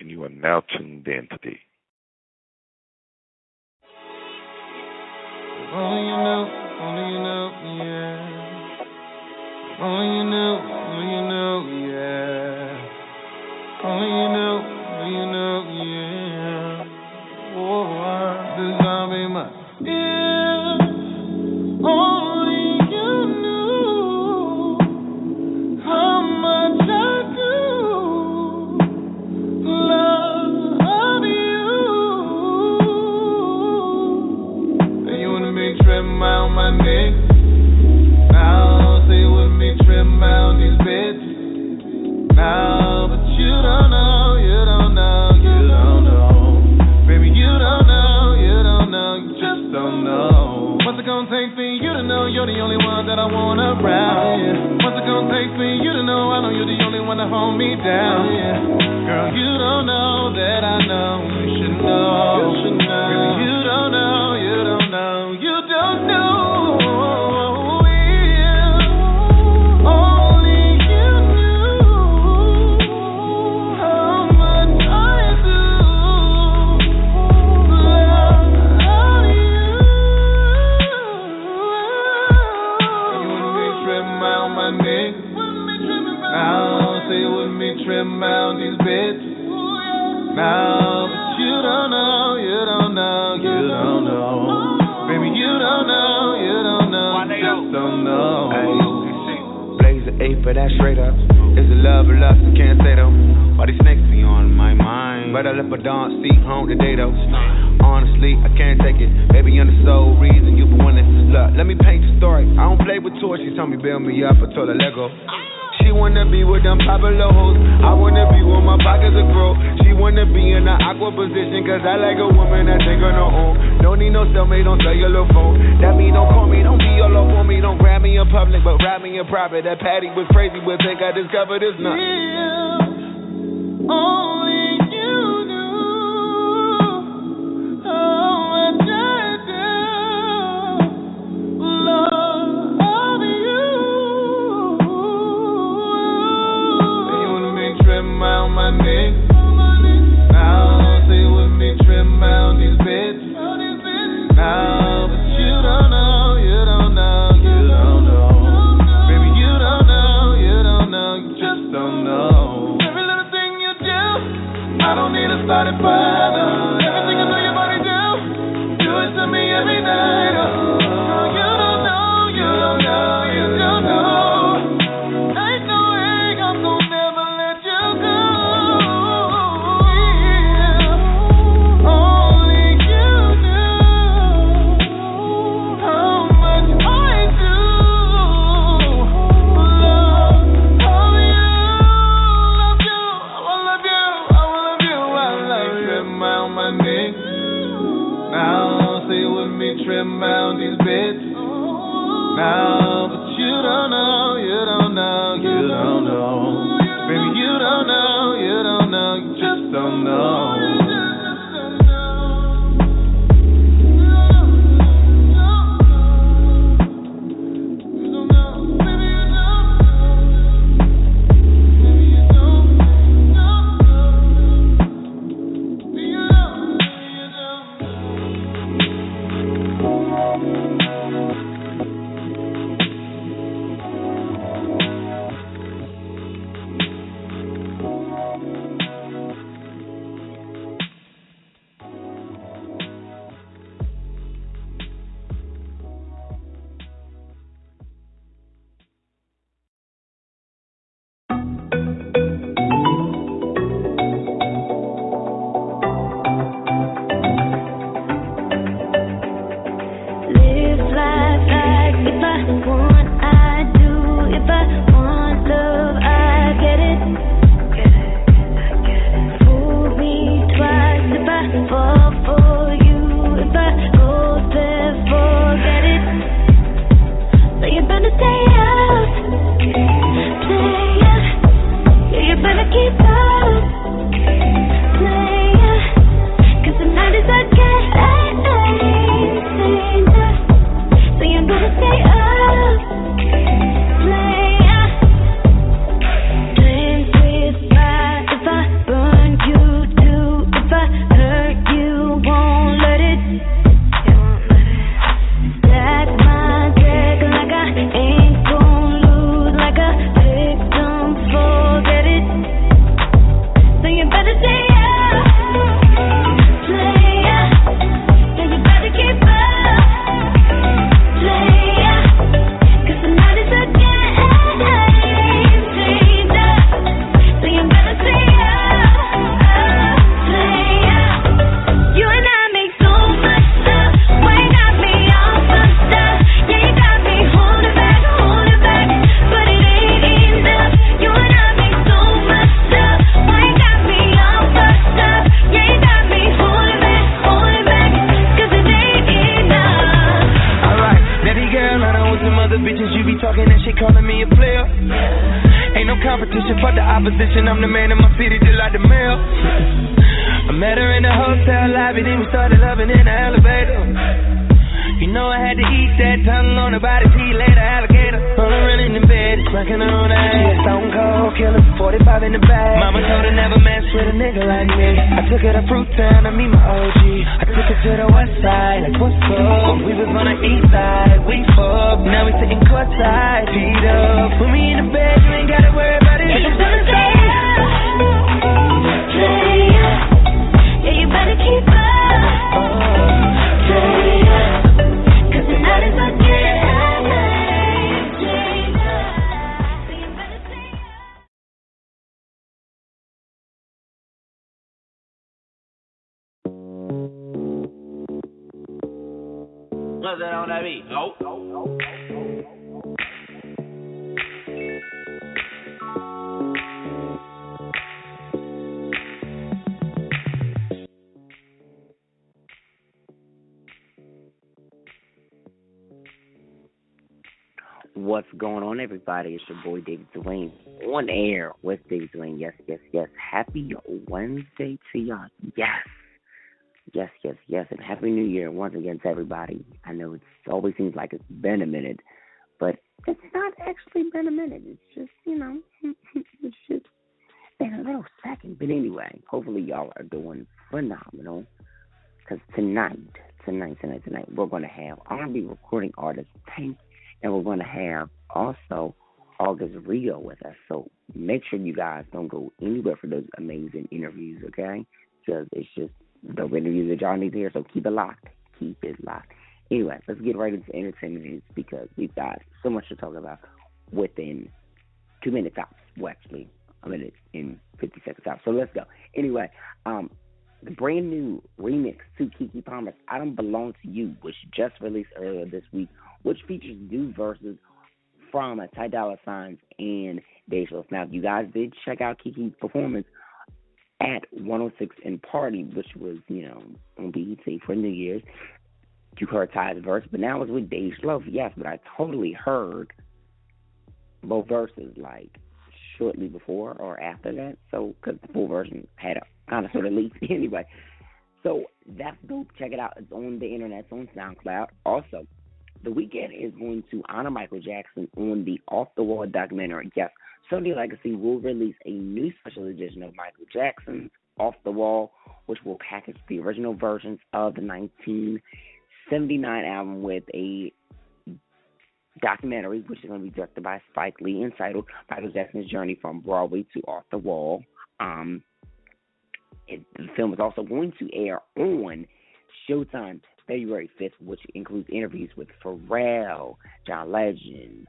And you are now tuned in today. Only you know, only you know, yeah. Only you know, only you know, yeah. Only you know. you're the only one that I want around. Yeah. What's it gonna take for you to know? I know you're the only one to hold me down. Yeah. Girl, you don't know that I know you should know. You should know. Girl, you don't know. them mountains, bitch. Now, but you don't know, you don't know, you don't know. Baby, you don't know, you don't know, just don't know. Blaze the eight for that straight up. Is it love or lust? I can't say though. Why these snakes be on my mind? But I left my darn seat home today though. Honestly, I can't take it. Baby, you're the sole reason you've been winning. Look, let me paint the story. I don't play with toys. She told me build me up. I told her let go. She wanna be with them popular hoes. I wanna be where my pockets are grow. She wanna be in an aqua position, cause I like a woman that think on her own. Don't need no cellmate, don't sell your little phone. That mean don't call me, don't be all up on me, don't grab me in public, but ride me in private. That Patty was crazy, but think I discovered this nut. Only sugar a fruit everybody? It's your boy David Duane on air with David Duane. Yes, yes, yes. Happy Wednesday to y'all. Yes, yes, yes, yes, and Happy New Year once again to everybody. I know it always seems like it's been a minute, but it's not actually been a minute. It's just you know, it's just been a little second. But anyway, hopefully y'all are doing phenomenal. Because tonight, tonight, tonight, tonight, we're going to have R&B recording artist Tank and we're going to have also August Rigo with us. So make sure you guys don't go anywhere for those amazing interviews, okay? Because it's just the interviews that y'all need to hear. So keep it locked. Keep it locked. Anyway, let's get right into entertainment news because we've got so much to talk about within two minutes tops. Well, actually, a minute and 50 seconds tops. So let's go. Anyway, um, the brand new remix to Keke Palmer's I Don't Belong to You, which just released earlier this week, which features new verses from Ty Dolla Signs and Dej Loaf. Now, if you guys did check out Keke's performance at 106 and Park, which was, you know, on BET for New Year's, you heard Ty's verse, but now it's with Dej Loaf, yes, but I totally heard both verses, like, shortly before or after that. So, because the full version had a kind of sort of leaked anyway. So that's dope. Check it out. It's on the internet. It's on SoundCloud. Also, the Weeknd is going to honor Michael Jackson on the Off the Wall documentary. Yes, Sony Legacy will release a new special edition of Michael Jackson's Off the Wall, which will package the original versions of the 1979 album with a documentary, which is going to be directed by Spike Lee, entitled Michael Jackson's Journey from Broadway to Off the Wall. Um, it, the film is also going to air on Showtime February 5th, which includes interviews with Pharrell, John Legend.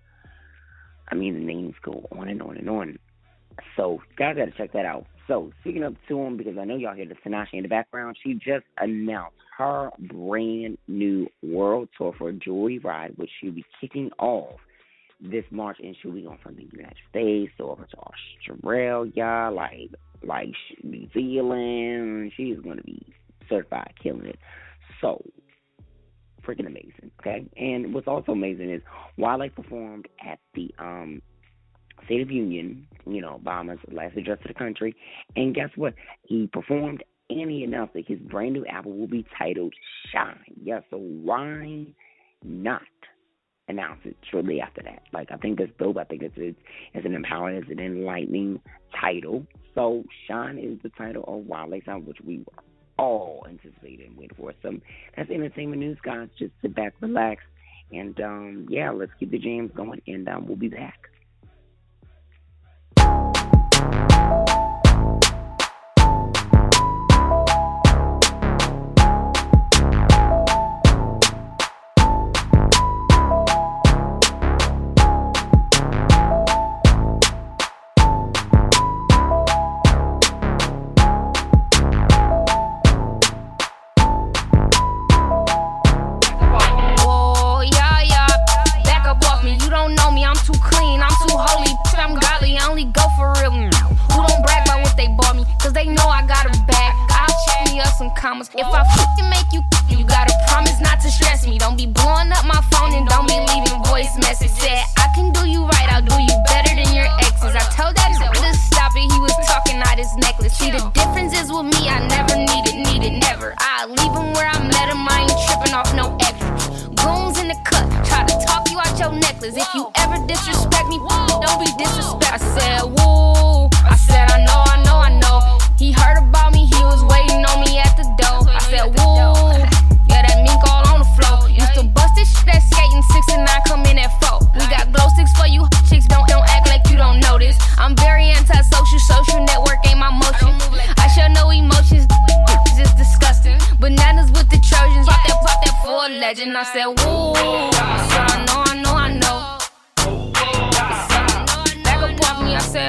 I mean, the names go on and on and on. So, you guys got to check that out. So, speaking up to him, because I know y'all hear the Tinashe in the background, she just announced her brand new world tour for Joyride, which she'll be kicking off this March, and she'll be going from the United States over to Australia, like like New Zealand. She's to be certified killing it. So freaking amazing. Okay, and what's also amazing is Wale performed at the um State of Union, you know, Obama's last address to the country, and guess what? He performed and he announced that his brand new album will be titled Shine. Yeah, so why not announce it shortly after that? Like I think that's dope. I think it's it's, it's an empowering, it's an enlightening title. So Shine is the title of Wale's album, which we were all anticipating and waiting for. So that's entertainment news, guys. Just sit back, relax, and um, yeah, let's keep the jams going, and um, we'll be back.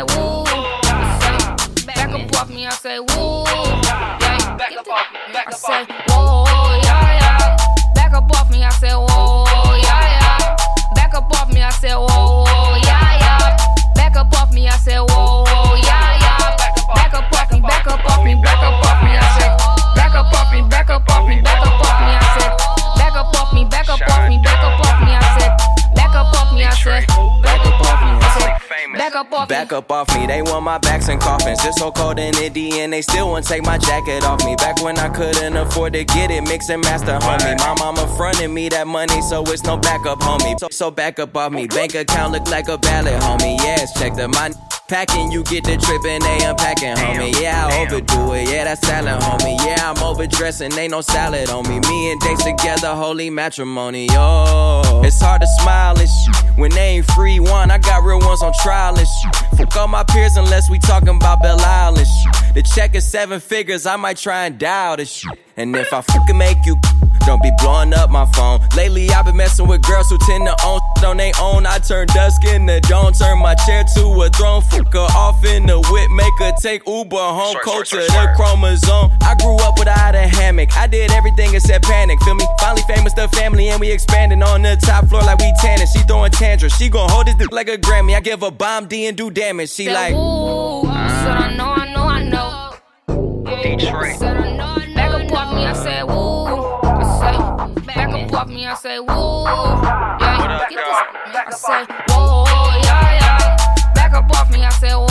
Off me, I said, woo. Back up off me, I said, woo. Yeah, back up off me, back up off me. I said, whoa, yeah, yeah. Back up off me, I said, whoa. Back up off me. They want my backs and coffins. It's so cold in Indy and they still won't take my jacket off me. Back when I couldn't afford to get it, mix and master, homie. My mama fronted me that money, so it's no backup, homie. So, so back up off me. Bank account look like a ballot, homie. Yes, check the my packing, you get the trip and they unpacking, homie. Yeah, I overdo it. Yeah, that's salad, homie. Yeah, I'm overdressing, ain't no salad on me. Me and Dates together, holy matrimony. Oh, it's hard to smile and shit when they ain't free one. I got real ones on trial and shit. Fuck all my peers unless we talking about Belle Isle and shit. The check is seven figures, I might try and dial this shit. And if I fucking make you. Don't be blowing up my phone. Lately, I've been messing with girls who tend to own shit on they own. I turn dusk into dawn, turn my chair to a throne. Fuck her off in the whip, make her take Uber home. Cold to the chromosome. I grew up without a hammock. I did everything except panic. Feel me? Finally famous, the family, and we expanding on the top floor like we tanning. She throwing tantrums. She gon' hold this dick like a Grammy. I give a bomb D and do damage. She like. Ooh, said I know, Detroit. Said I know, Back up off me, I said woo. I say, back up off me, I say woo. Yeah, get this. I say whoa, yeah, yeah. Back up off me, I say whoa,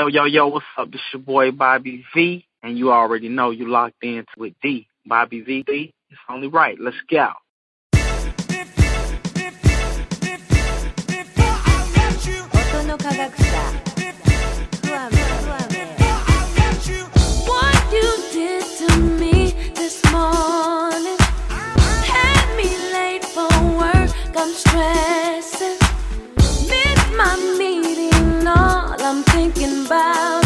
Yo, yo, yo, what's up? This your boy Bobby V, and you already know you locked in with D. Bobby V, D. It's only right. Let's go. I'm thinking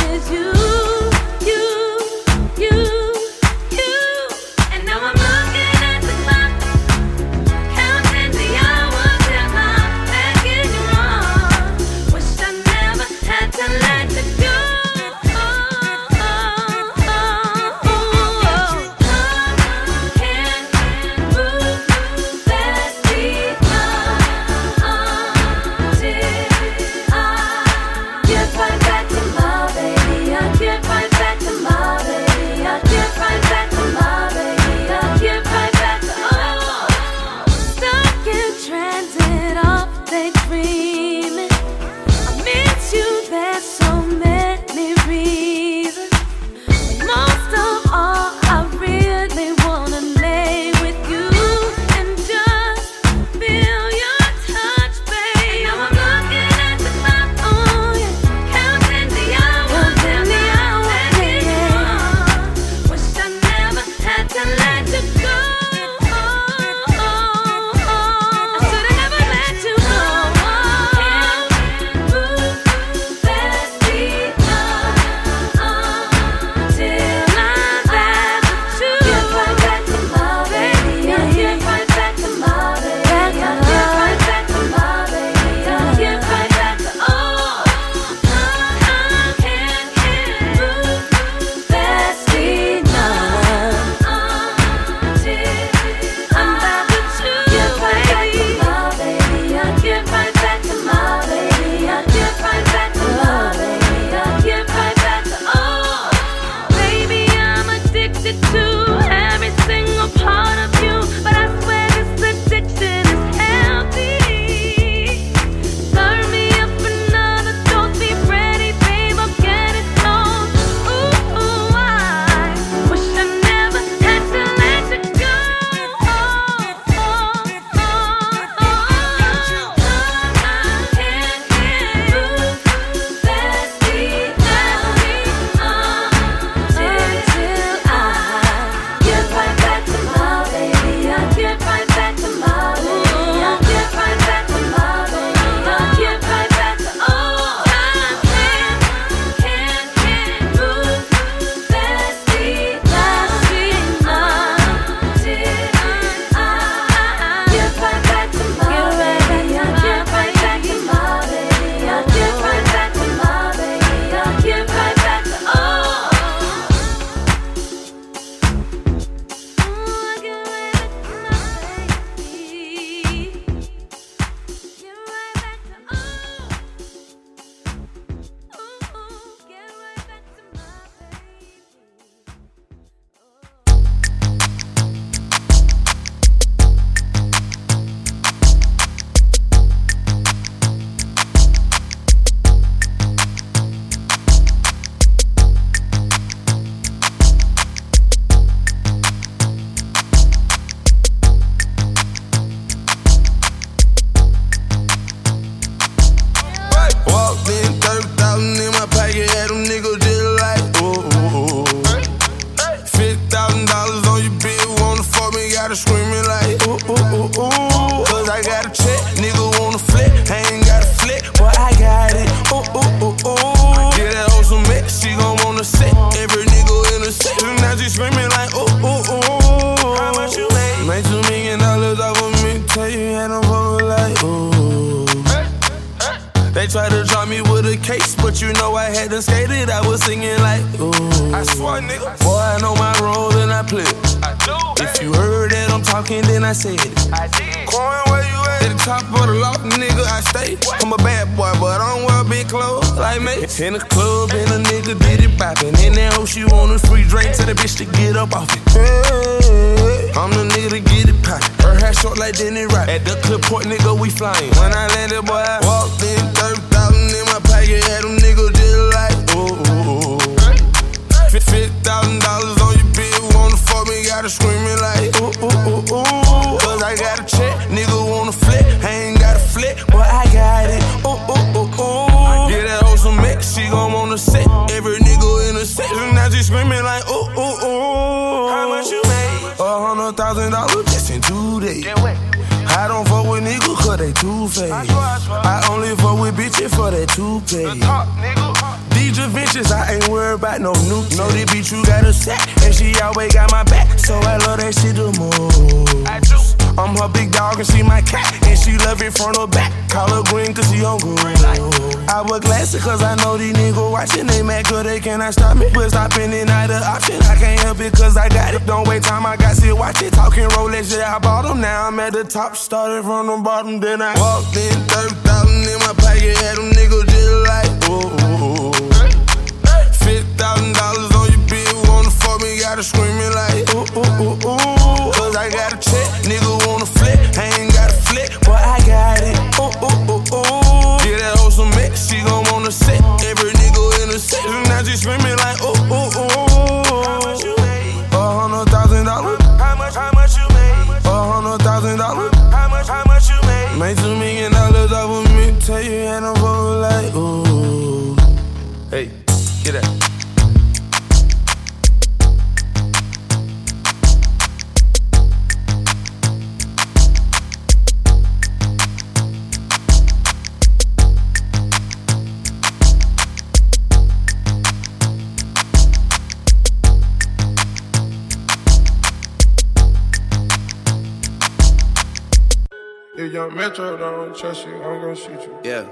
Metro don't trust you, I'm gonna shoot you. Yeah.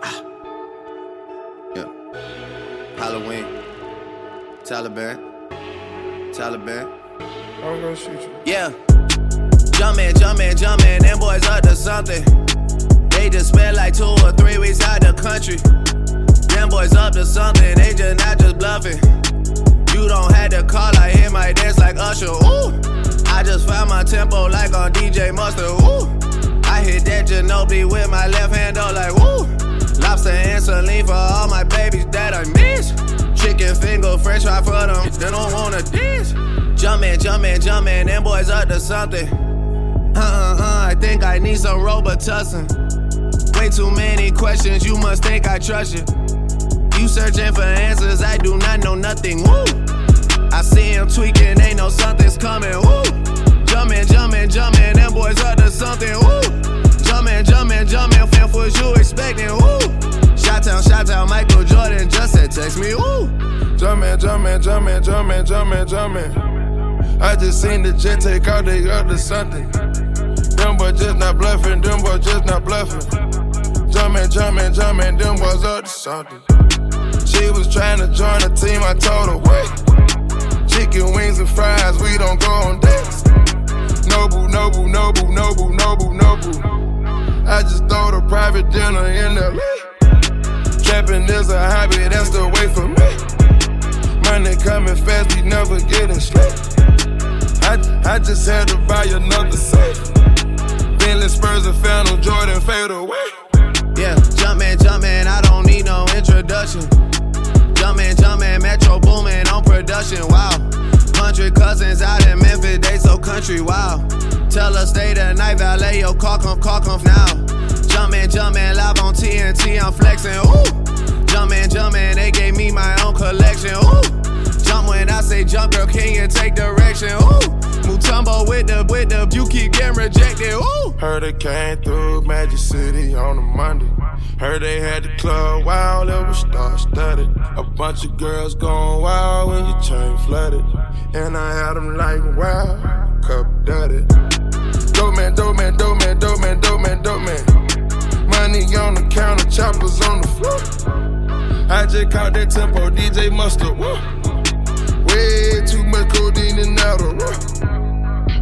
Ah. Yeah. Halloween. Taliban. Taliban. I'm gonna shoot you. Yeah. Jumpin', jumpin', jumpin', them boys up to something. They just spent like two or three weeks out the country. Them boys up to something, they just not just bluffing. You don't have to call, I hear my dance like Usher. Ooh. I just found my tempo like on DJ Mustard. Ooh. Hit that Ginobili with my left hand, though, like woo. Lobster and saline for all my babies that I miss. Chicken finger, french fry for them, they don't wanna dance. Jumpin', jumpin', jumpin', them boys up to something. Uh uh uh, I think I need some Robitussin. Way too many questions, you must think I trust you. You searching for answers, I do not know nothing. Woo! I see him tweaking, ain't know something's coming. Woo! Jumpin', jumpin', jumpin', them boys up to something. Woo! Jumpin', jumpin', jumpin', fam, what you expecting? Woo! Shot town, shot town, Michael Jordan just said text me. Woo! Jumpin', jumpin', jumpin', jumpin', jumpin', jumpin'. I just seen the jet take out, they up to something. Them boys just not bluffing, them boys just not bluffing. Jumpin', jumpin', jumpin', them boys up to something. She was trying to join the team, I told her, wait. Chicken wings and fries, we don't go on dates. Nobu, Nobu, Nobu, Nobu, Nobu, Nobu. I just throw the private dinner in LA. Trapping is a hobby, that's the way for me. Money coming fast, we never getting straight. I, I just had to buy another safe. Bentley Spurs and Phantom Jordan fade away. Yeah, jumpin', jumpin', I don't need no introduction. Jumpin', jumpin', Metro boomin' on production, wow. Hundred cousins out in Memphis, they so country, wow. Tell her stay the night, valet your car, come, car, come now. Jumpin', jumpin', live on TNT, I'm flexin', ooh. Jumpin', jumpin', they gave me my own collection, ooh. Jump when I say jump, girl, can you take direction, ooh. Mutombo if you keep getting rejected. Ooh. Heard it came through Magic City on a Monday. Heard they had the club wild, it was star studded. A bunch of girls going wild when your chain flooded. And I had them like wow, cup dirty. Dope man, dope man, dope man, dope man, dope man, dope man. Money on the counter, choppers on the floor. I just caught that tempo, DJ Mustard. Woo. Way too much codeine and outer.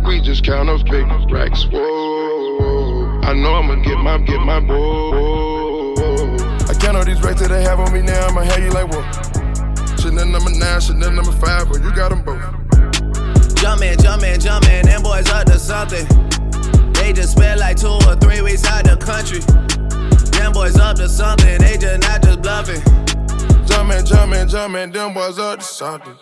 We just count up big racks. Whoa. I know I'ma get my get my whoa. I count all these racks that they have on me now. I'ma have you like whoa. Chanel number nine, Chanel number five, but you got them both. Jumpin', jumpin', jumpin', them boys up to something. They just spent like two or three weeks out the country. Them boys up to something, they just not just bluffing. Jumpin', jumpin', jumpin', them boys up to something.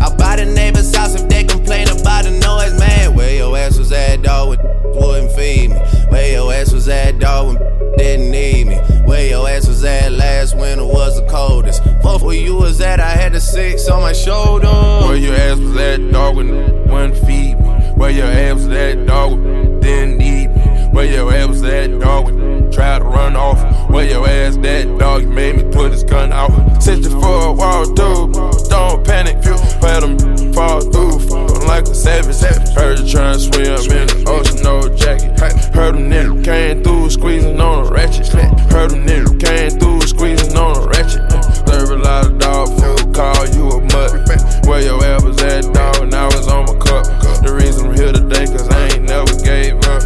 I'll buy the neighbor's house if they complain about the noise, man. Where your ass was at, dog, when wouldn't feed me? Where your ass was at, dog, when didn't need me? Where your ass was at last winter was the coldest? Fuck where you was at, I had the six on my shoulder. Where your ass was at, dog, when one feed me. Where your ass was at, dog, didn't need me. Where your ass was at, dog, when tried to run off. Where your ass that, dog, you made me put his gun out. 64 wall dude, don't panic. Let him fall through, falling like a savage. Heard you trying swim in the ocean, no jacket. Heard them niggas came through, squeezing on a ratchet. Heard them niggas came through, squeezing on a ratchet. Serve a lot of dog food, call you a mutt. Where your ass was at, dog, and I was on my cup. The reason I'm here today, cause I ain't never gave up.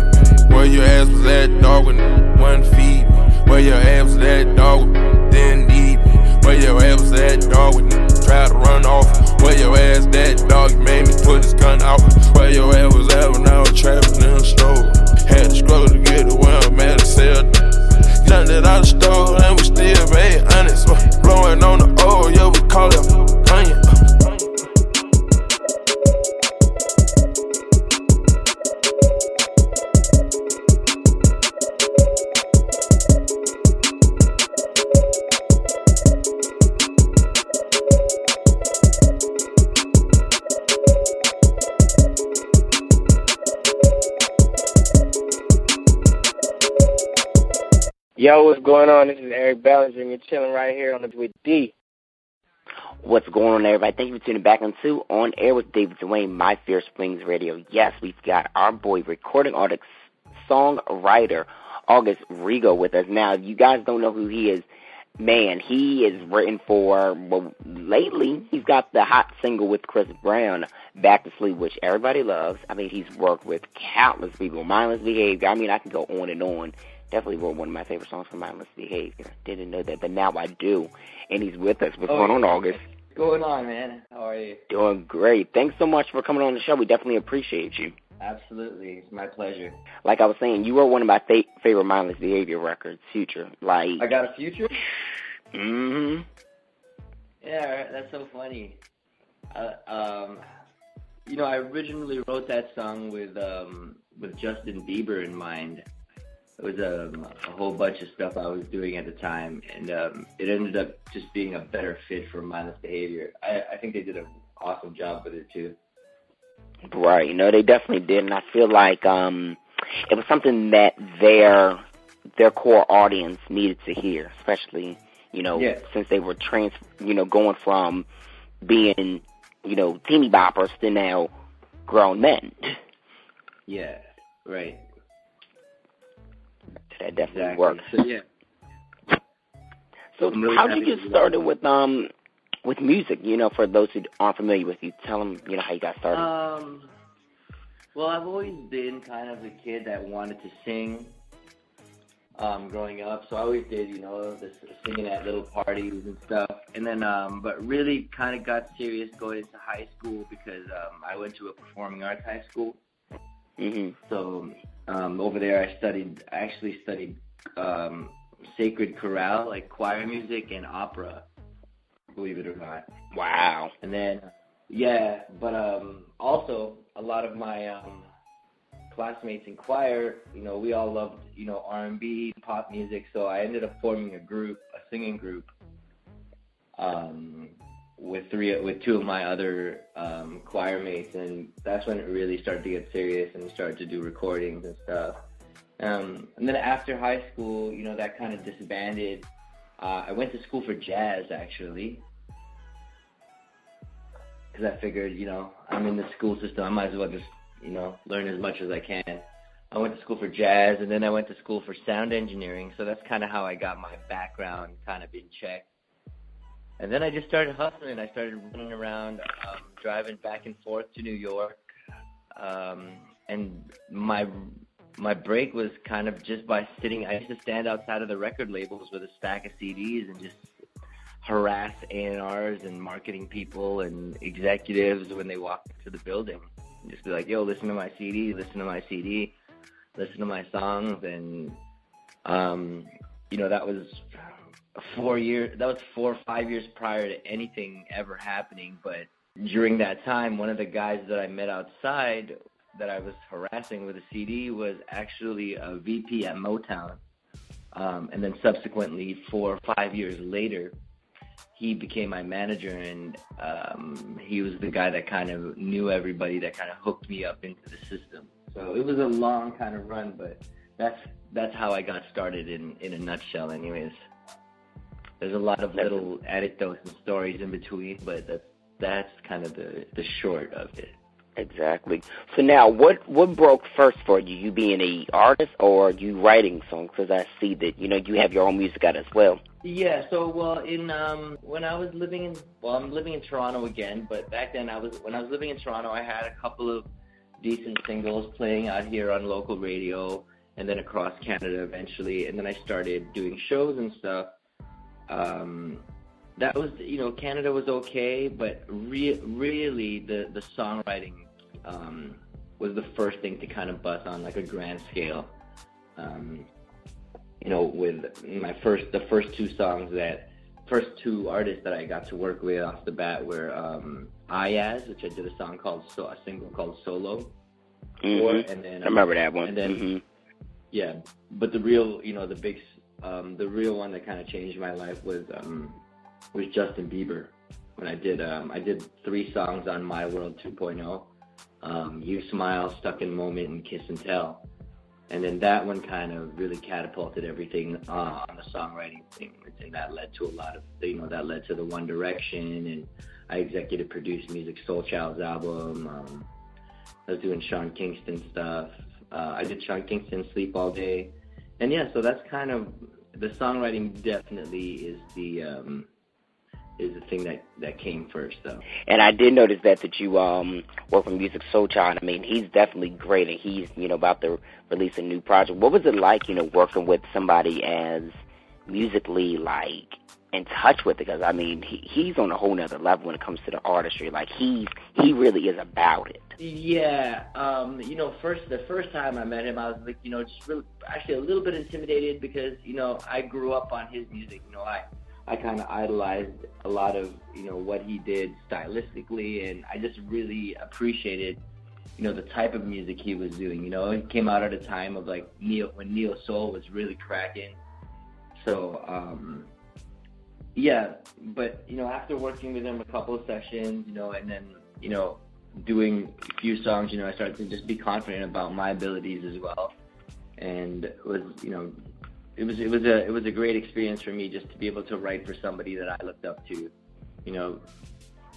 Where your ass was at, dog, when one feed me. Where your ass was at, dog. Where your ass was at, dog, when tried to run off. Where your ass that, dog, you made me put his gun out. Where your ass was at when I was trapping in the store. Had to struggle to get to where I'm at to sell. Jumped out the store, and we still made honest. Blowing on the Yo, what's going on? This is Eric Bellinger, and you're chilling right here on the with D. What's going on, everybody? Thank you for tuning back into On Air with David Duane, My Fear Springs Radio. Yes, we've got our boy, recording artist, songwriter, August Rigo with us. Now, if you guys don't know who he is, man, he is written for, well, lately, he's got the hot single with Chris Brown, Back to Sleep, which everybody loves. I mean, he's worked with countless people, Mindless Behavior. I mean, I can go on and on. Definitely wrote one of my favorite songs for Mindless Behavior. Didn't know that, but now I do. And he's with us. What's Oh, going on. August? What's going on, man? How are you? Doing great. Thanks so much for coming on the show. We definitely appreciate you. Absolutely, it's my pleasure. Like I was saying, you were one of my fa- favorite Mindless Behavior records, Future. Like, I got a future. Mm hmm Yeah, that's so funny. Uh, um, you know, I originally wrote that song with um, with Justin Bieber in mind. It was um, a whole bunch of stuff I was doing at the time, and um, it ended up just being a better fit for mindless behavior. I, I think they did an awesome job with it too. Right. You know, they definitely did, and I feel like um, it was something that their their core audience needed to hear, especially you know Yeah. since they were trans, you know, going from being you know teeny boppers to now grown men. Yeah, right. That definitely Exactly. works. So yeah, So really how did you get started with um with music? You know, for those who aren't familiar with you, tell them you know how you got started. Um, well, I've always been kind of a kid that wanted to sing. Um, growing up, so I always did, you know, singing at little parties and stuff. And then, um, but really kind of got serious going into high school because um, I went to a performing arts high school. Hmm So um, over there, I studied. I actually studied um, sacred chorale, like choir music and opera. Believe it or not. Wow. And then, yeah, but um, also a lot of my um, classmates in choir, you know, we all loved, you know, R&B, pop music. So I ended up forming a group, a singing group, um, with three, with two of my other um, choir mates, and that's when it really started to get serious, and we started to do recordings and stuff. Um, and then after high school, you know, that kind of disbanded. Uh, I went to school for jazz actually, because I figured, you know, I'm in the school system. I might as well just, you know, learn as much as I can. I went to school for jazz, and then I went to school for sound engineering. So that's kind of how I got my background kind of in check. And then I just started hustling. I started running around, um, driving back and forth to New York. Um, and my my break was kind of just by sitting. I used to stand outside of the record labels with a stack of CDs and just harass A&Rs and marketing people and executives when they walked into the building. And just be like, yo, listen to my CD, listen to my CD, listen to my songs. And, um, you know, that was four years, that was four or five years prior to anything ever happening. But during that time, one of the guys that I met outside that I was harassing with a CD was actually a VP at Motown. Um, and then subsequently, four or five years later, he became my manager, and um, he was the guy that kind of knew everybody, that kind of hooked me up into the system. So it was a long kind of run, but that's that's how I got started in in a nutshell. Anyways, there's a lot of little anecdotes and stories in between, but that's that's kind of the the short of it. Exactly. So now, what what broke first for you? You being a artist or you writing songs? Because I see that you know you have your own music out as well. Yeah, so well in um when I was living in well I'm living in Toronto again, but back then I was when I was living in Toronto I had a couple of decent singles playing out here on local radio and then across Canada eventually and then I started doing shows and stuff. Um that was you know Canada was okay, but re- really the the songwriting um was the first thing to kind of bust on like a grand scale. Um you know, with my first, the first two songs that, first two artists that I got to work with off the bat were um, Iyaz, which I did a song called, so, a single called Solo. Mhm. and then I remember that one. And then, Mhm. yeah, but the real, you know, the big, um, the real one that kind of changed my life was um, was Justin Bieber. When I did, um, I did three songs on My World 2.0, um, You Smile, Stuck in Moment, and Kiss and Tell. and then that one kind of really catapulted everything uh, on the songwriting thing, and that led to a lot of you know that led to the One Direction, and I executive produced Music Soul Child's album. Um, I was doing Sean Kingston stuff. Uh, I did Sean Kingston Sleep All Day, and yeah, so that's kind of the songwriting. Definitely is the um, is the thing that that came first, though. And I did notice that that you um work with Musiq Soulchild. I mean, he's definitely great, and he's you know about to release a new project. What was it like, you know, working with somebody as musically like in touch with it? Because I mean, he, he's on a whole nother level when it comes to the artistry. Like he's he really is about it. Yeah, um, you know, first the first time I met him, I was like, you know, just really actually a little bit intimidated because you know I grew up on his music. You know, I I kind of idolized a lot of you know what he did stylistically, and I just really appreciated you know the type of music he was doing. You know, it came out at a time of like neo when neo soul was really cracking. So um, yeah, but you know after working with him a couple of sessions, you know, and then you know doing a few songs, you know, I started to just be confident about my abilities as well, and it was you know it was it was a it was a great experience for me just to be able to write for somebody that I looked up to. You know,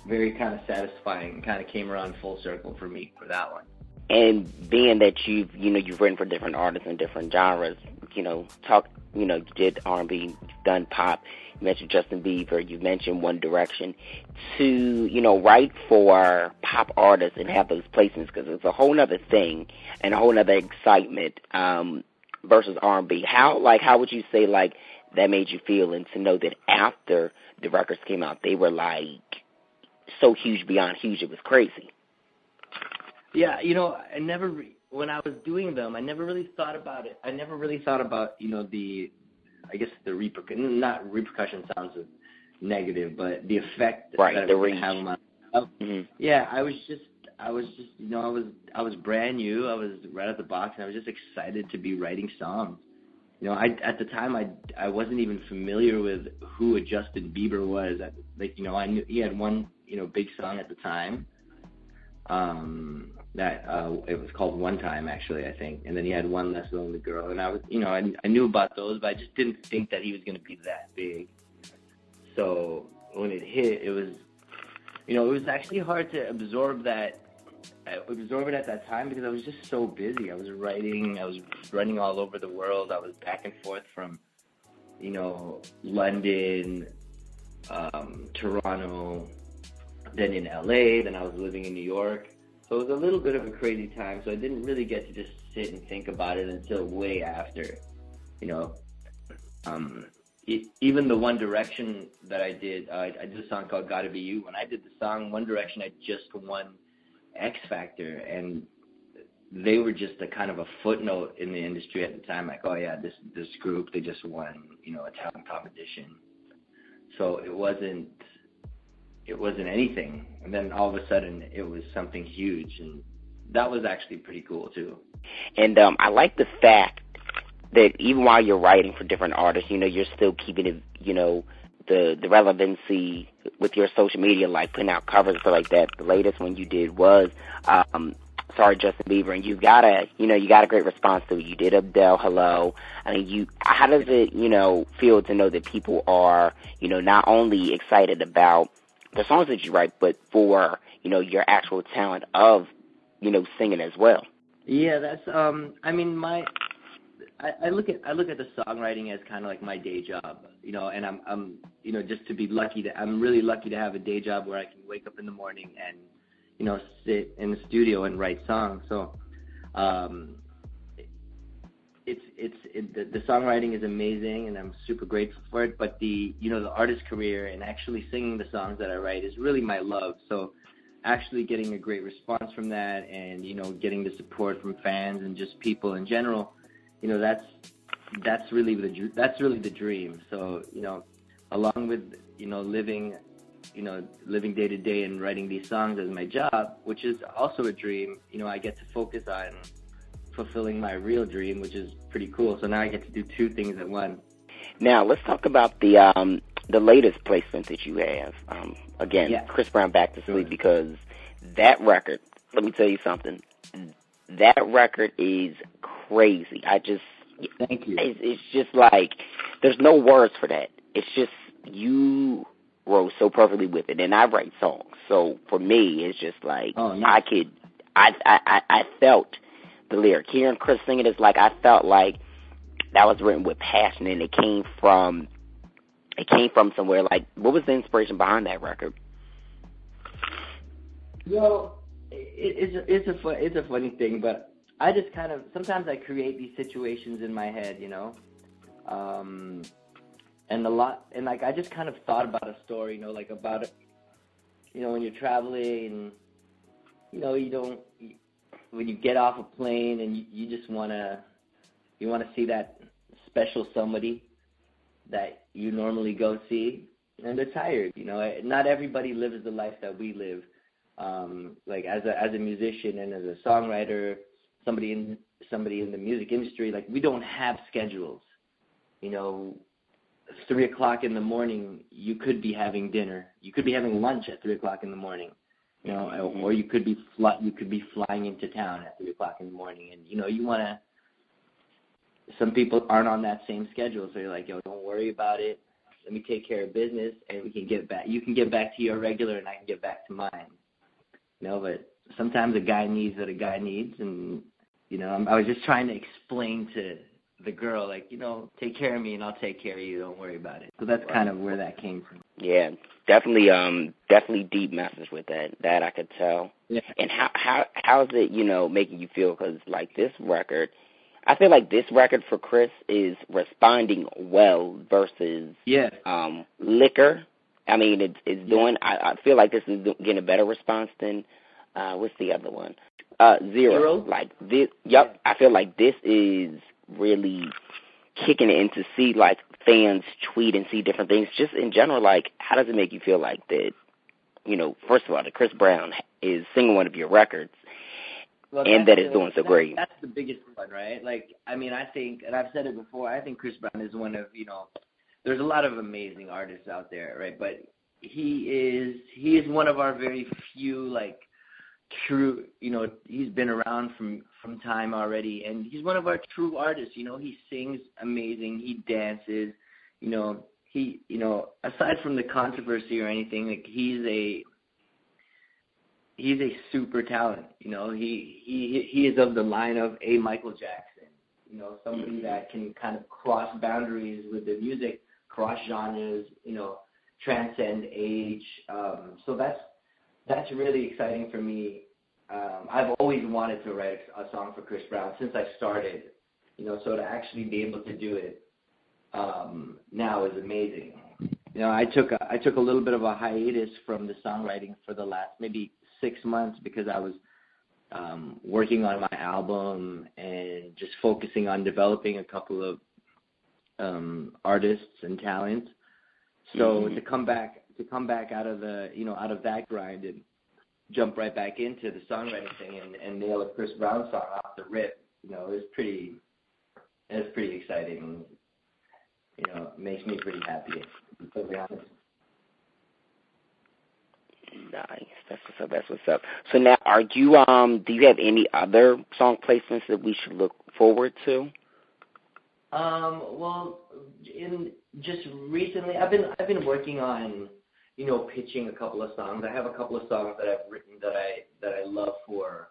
very kind of satisfying. Kind of came around full circle for me for that one. And being that you've you know you've written for different artists and different genres, you know, talk you know you did R and B, done pop. You mentioned Justin Bieber. You mentioned One Direction. To you know write for pop artists and have those placements because it's a whole other thing and a whole other excitement. Um, versus R&B. How like how would you say like that made you feel, and to know that after the records came out, they were like so huge beyond huge, it was crazy. Yeah, you know, I never when I was doing them, I never really thought about it. I never really thought about you know the, I guess the repercussion. Not repercussion sounds negative, but the effect right, that the it would have on my. Oh, mm-hmm. Yeah, I was just I was just, you know, I was I was brand new. I was right out of the box, and I was just excited to be writing songs. You know, I at the time I I wasn't even familiar with who a Justin Bieber was. I, like, you know, I knew he had one, you know, big song at the time. Um, that uh, it was called One Time actually, I think, and then he had one Less Lonely Girl, and I was, you know, I I knew about those, but I just didn't think that he was going to be that big. So when it hit, it was you know, it was actually hard to absorb that absorb it at that time because I was just so busy. I was writing, I was running all over the world. I was back and forth from, you know, London, um, Toronto, then in LA, then I was living in New York. So it was a little bit of a crazy time. So I didn't really get to just sit and think about it until way after, you know. Um, it, even the One Direction that I did, uh, I, I did a song called "Gotta Be You." When I did the song One Direction, I just won X Factor, and they were just a kind of a footnote in the industry at the time. Like, oh yeah, this this group they just won, you know, a talent competition. So it wasn't it wasn't anything, and then all of a sudden it was something huge, and that was actually pretty cool too. And um, I like the fact that even while you're writing for different artists, you know, you're still keeping it, you know, the the relevancy with your social media, like putting out covers stuff like that. The latest one you did was um sorry Justin Bieber and you got a you know, you got a great response to it. You did Adele Hello. I mean you how does it, you know, feel to know that people are, you know, not only excited about the songs that you write, but for, you know, your actual talent of, you know, singing as well. Yeah, that's um I mean my I, I look at I look at the songwriting as kind of like my day job, you know, and I'm I'm you know just to be lucky to I'm really lucky to have a day job where I can wake up in the morning and you know sit in the studio and write songs. So um, it's it's it, the, the songwriting is amazing and I'm super grateful for it. But the you know the artist career and actually singing the songs that I write is really my love. So actually getting a great response from that and you know getting the support from fans and just people in general you know that's that's really the that's really the dream. So you know, along with you know living, you know living day to day and writing these songs as my job, which is also a dream. You know, I get to focus on fulfilling my real dream, which is pretty cool. So now I get to do two things at once. Now let's talk about the um the latest placement that you have. Um, again, yeah. Chris Brown back to sleep because that record. Let me tell you something. That record is crazy. I just thank you. It's, it's just like there's no words for that. It's just you wrote so perfectly with it, and I write songs, so for me, it's just like oh, nice. I could, I, I, I felt the lyric. Hearing Chris sing it is like I felt like that was written with passion, and it came from, it came from somewhere. Like, what was the inspiration behind that record? Well, it, it's a, it's a it's a funny thing, but I just kind of sometimes I create these situations in my head, you know, um, and a lot and like I just kind of thought about a story, you know, like about it, you know, when you're traveling, you know, you don't when you get off a plane and you, you just wanna you wanna see that special somebody that you normally go see, and they're tired, you know. Not everybody lives the life that we live um, like as a as a musician and as a songwriter, somebody in somebody in the music industry, like we don't have schedules. You know, three o'clock in the morning, you could be having dinner. You could be having lunch at three o'clock in the morning. You know, or you could be fly, you could be flying into town at three o'clock in the morning, and you know you want to. Some people aren't on that same schedule, so you're like, yo, don't worry about it. Let me take care of business, and we can get back. You can get back to your regular, and I can get back to mine. You know, but sometimes a guy needs what a guy needs, and you know, I'm, I was just trying to explain to the girl, like, you know, take care of me and I'll take care of you. Don't worry about it. So that's kind of where that came from. Yeah, definitely, um, definitely deep message with that. That I could tell. Yeah. And how how how is it, you know, making you feel? Because like this record, I feel like this record for Chris is responding well versus yeah, um, liquor. I mean, it's it's doing. I, I feel like this is getting a better response than uh, what's the other one? Uh, zero. zero. Like this. Yep. I feel like this is really kicking it into see like fans tweet and see different things. Just in general, like how does it make you feel like that? You know, first of all, that Chris Brown is singing one of your records, well, and that is doing so great. That's the biggest one, right? Like, I mean, I think, and I've said it before. I think Chris Brown is one of you know there's a lot of amazing artists out there, right? But he is he is one of our very few like true you know he's been around from from time already and he's one of our true artists you know he sings amazing he dances you know he you know aside from the controversy or anything like he's a he's a super talent you know he he he is of the line of a michael jackson you know somebody that can kind of cross boundaries with the music cross genres, you know, transcend age. Um, so that's that's really exciting for me. Um, I've always wanted to write a, song for Chris Brown since I started, you know. So to actually be able to do it um, now is amazing. You know, I took a, I took a little bit of a hiatus from the songwriting for the last maybe six months because I was um, working on my album and just focusing on developing a couple of um, artists and talents. So mm-hmm. to come back to come back out of the you know out of that grind and jump right back into the songwriting thing and, and nail a Chris Brown song off the rip, you know, is pretty it's pretty exciting. You know, it makes me pretty happy. To be honest. Nice. That's what's up. That's what's up. So now, are you um? Do you have any other song placements that we should look forward to? Um, well, in just recently, I've been I've been working on, you know, pitching a couple of songs. I have a couple of songs that I've written that I that I love for,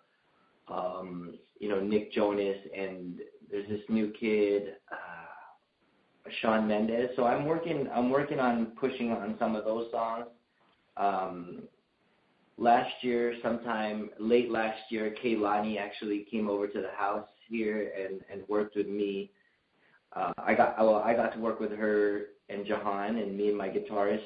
um, you know, Nick Jonas and there's this new kid, uh, Shawn Mendes. So I'm working I'm working on pushing on some of those songs. Um, last year, sometime late last year, Kehlani actually came over to the house here and and worked with me uh, I got well, I got to work with her and Jahan and me and my guitarist,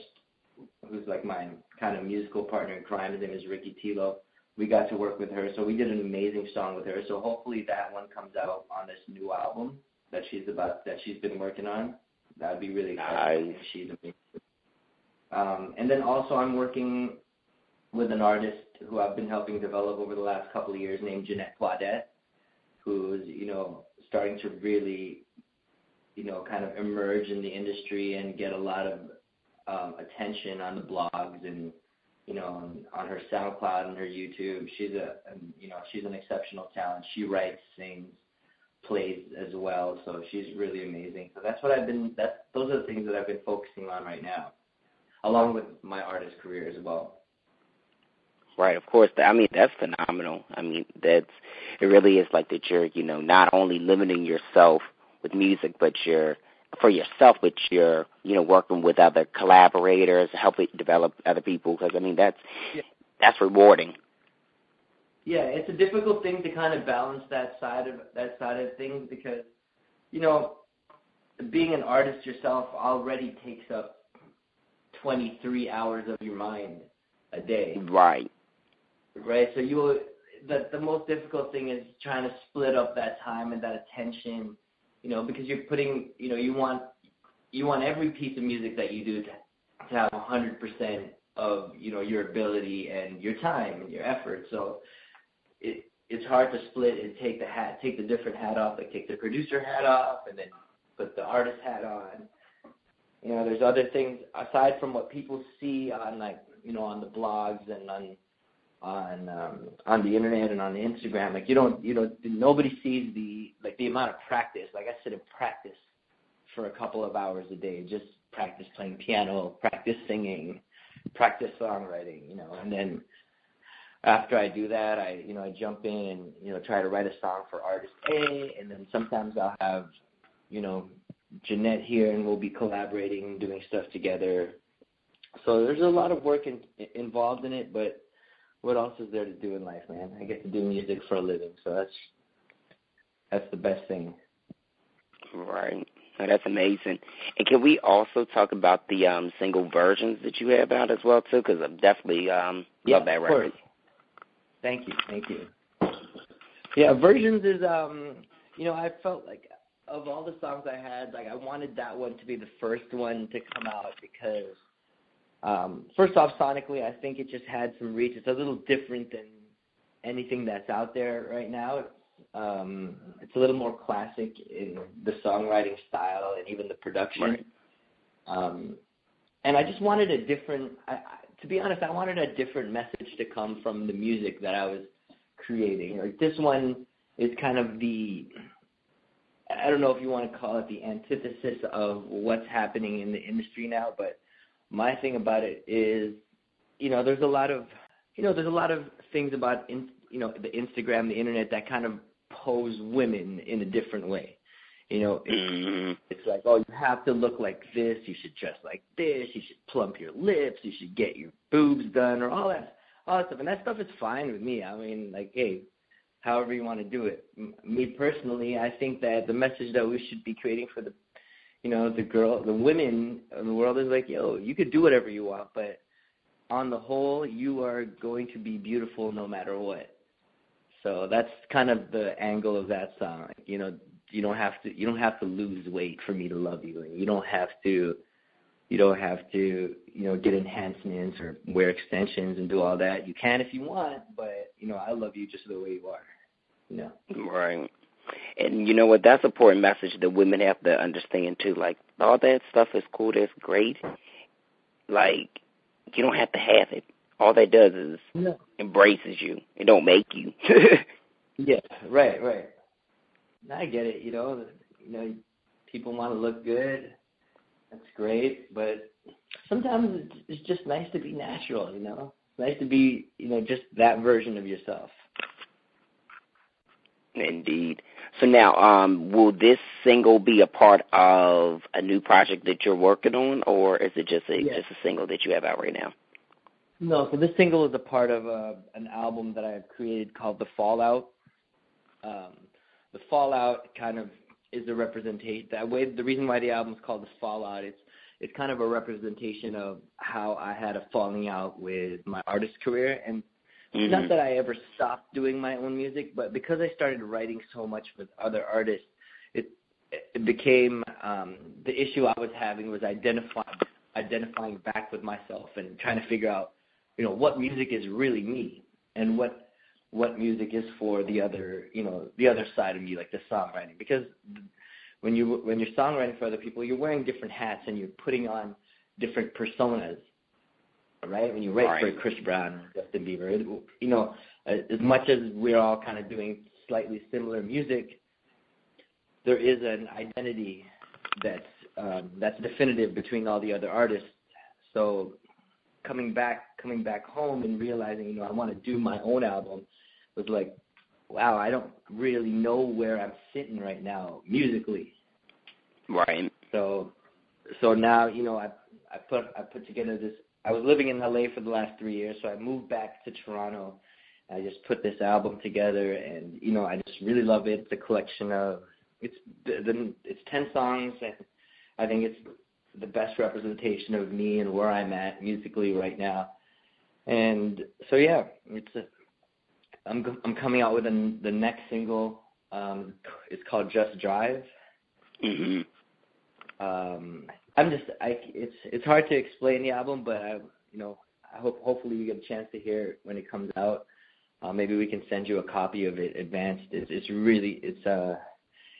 who's like my kind of musical partner in crime. His name is Ricky Tilo. We got to work with her, so we did an amazing song with her. So hopefully that one comes out on this new album that she's about that she's been working on. That'd be really exciting. Nice. She's amazing. Um, and then also I'm working with an artist who I've been helping develop over the last couple of years named Jeanette Claudette, who's, you know, starting to really you know, kind of emerge in the industry and get a lot of um, attention on the blogs and you know on, on her SoundCloud and her YouTube. She's a, you know she's an exceptional talent. She writes, sings, plays as well. So she's really amazing. So that's what I've been. That's those are the things that I've been focusing on right now, along with my artist career as well. Right, of course. I mean, that's phenomenal. I mean, that's it. Really is like that. You're, you know, not only limiting yourself with music, but you're for yourself, but you're, you know, working with other collaborators, helping develop other people. Because I mean, that's Yeah. that's rewarding. Yeah, it's a difficult thing to kind of balance that side of that side of things because, you know, being an artist yourself already takes up 23 hours of your mind a day. Right. Right. So you the the most difficult thing is trying to split up that time and that attention, you know, because you're putting, you know, you want you want every piece of music that you do to to have 100% of, you know, your ability and your time and your effort. So it it's hard to split and take the hat, take the different hat off, like take the producer hat off and then put the artist hat on. You know, there's other things aside from what people see on like, you know, on the blogs and on on um, on the internet and on Instagram. Like you don't you know nobody sees the like the amount of practice. Like I sit and practice for a couple of hours a day, just practice playing piano, practice singing, practice songwriting, you know, and then after I do that, I you know I jump in and you know try to write a song for artist A, and then sometimes I'll have you know Jeanette here, and we'll be collaborating, doing stuff together. So there's a lot of work in, involved in it, but what else is there to do in life, man? I get to do music for a living, so that's that's the best thing. Right. Oh, that's amazing. And can we also talk about the um single versions that you have out as well too? Because I definitely um Yeah, love that of record. course. Thank you, thank you. Yeah, versions is um, you know, I felt like of all the songs I had, like I wanted that one to be the first one to come out because um, first off, sonically, I think it just had some reach. It's a little different than anything that's out there right now. It's, um, it's a little more classic in the songwriting style and even the production. Right. Um, and I just wanted a different. I, I, to be honest, I wanted a different message to come from the music that I was creating. Like this one is kind of the. I don't know if you want to call it the antithesis of what's happening in the industry now, but my thing about it is, you know, there's a lot of, you know, there's a lot of things about, in, you know, the Instagram, the internet that kind of pose women in a different way. You know, it's, mm-hmm. it's like, oh, you have to look like this, you should dress like this, you should plump your lips, you should get your boobs done, or all that, all that stuff. And that stuff is fine with me. I mean, like, hey, however you want to do it. Me personally, I think that the message that we should be creating for the you know, the girl, the women in the world is like, yo, you could do whatever you want, but on the whole, you are going to be beautiful no matter what. So that's kind of the angle of that song. Like, you know, you don't have to you don't have to lose weight for me to love you, and you don't have to you don't have to you know get enhancements or wear extensions and do all that. You can if you want, but you know, I love you just the way you are. You know. Right. And you know what? That's an important message that women have to understand too. Like all that stuff is cool, that's great. Like you don't have to have it. All that does is No. embraces you. It don't make you. Yeah, right, right. I get it. You know, you know, people want to look good. That's great, but sometimes it's, it's just nice to be natural. You know, it's nice to be, you know, just that version of yourself. Indeed. So now, um, will this single be a part of a new project that you're working on, or is it just a Yeah. just a single that you have out right now? No, so this single is a part of uh, an album that I have created called The Fallout. Um, the Fallout kind of is a representation. That way, the reason why the album is called The Fallout, it's it's kind of a representation of how I had a falling out with my artist career, and Mhm. not that I ever stopped doing my own music, but because I started writing so much with other artists, it it became um, the issue I was having was identifying identifying back with myself and trying to figure out, you know, what music is really me and what what music is for the other, you know, the other side of me, like the songwriting. Because when you when you're songwriting for other people, you're wearing different hats and you're putting on different personas right? When you write for Chris Brown Justin Bieber, you know, as as much as we're all kind of doing slightly similar music, there is an identity that's um, that's definitive between all the other artists. So coming back coming back home and realizing you know I want to do my own album was like wow I don't really know where I'm sitting right now musically. Right. So so now you know I I put I put together this. I was living in LA for the last three years, so I moved back to Toronto. I just put this album together, and you know I just really love it. It's a collection of it's the, the it's ten songs, and I think it's the best representation of me and where I'm at musically right now. And so yeah, it's a, I'm I'm coming out with a, the next single. Um, it's called Just Drive. Mm-hmm. Um, I'm just I it's it's hard to explain the album, but I you know I hope hopefully you get a chance to hear it when it comes out. Uh, maybe we can send you a copy of it advanced. It's it's really it's uh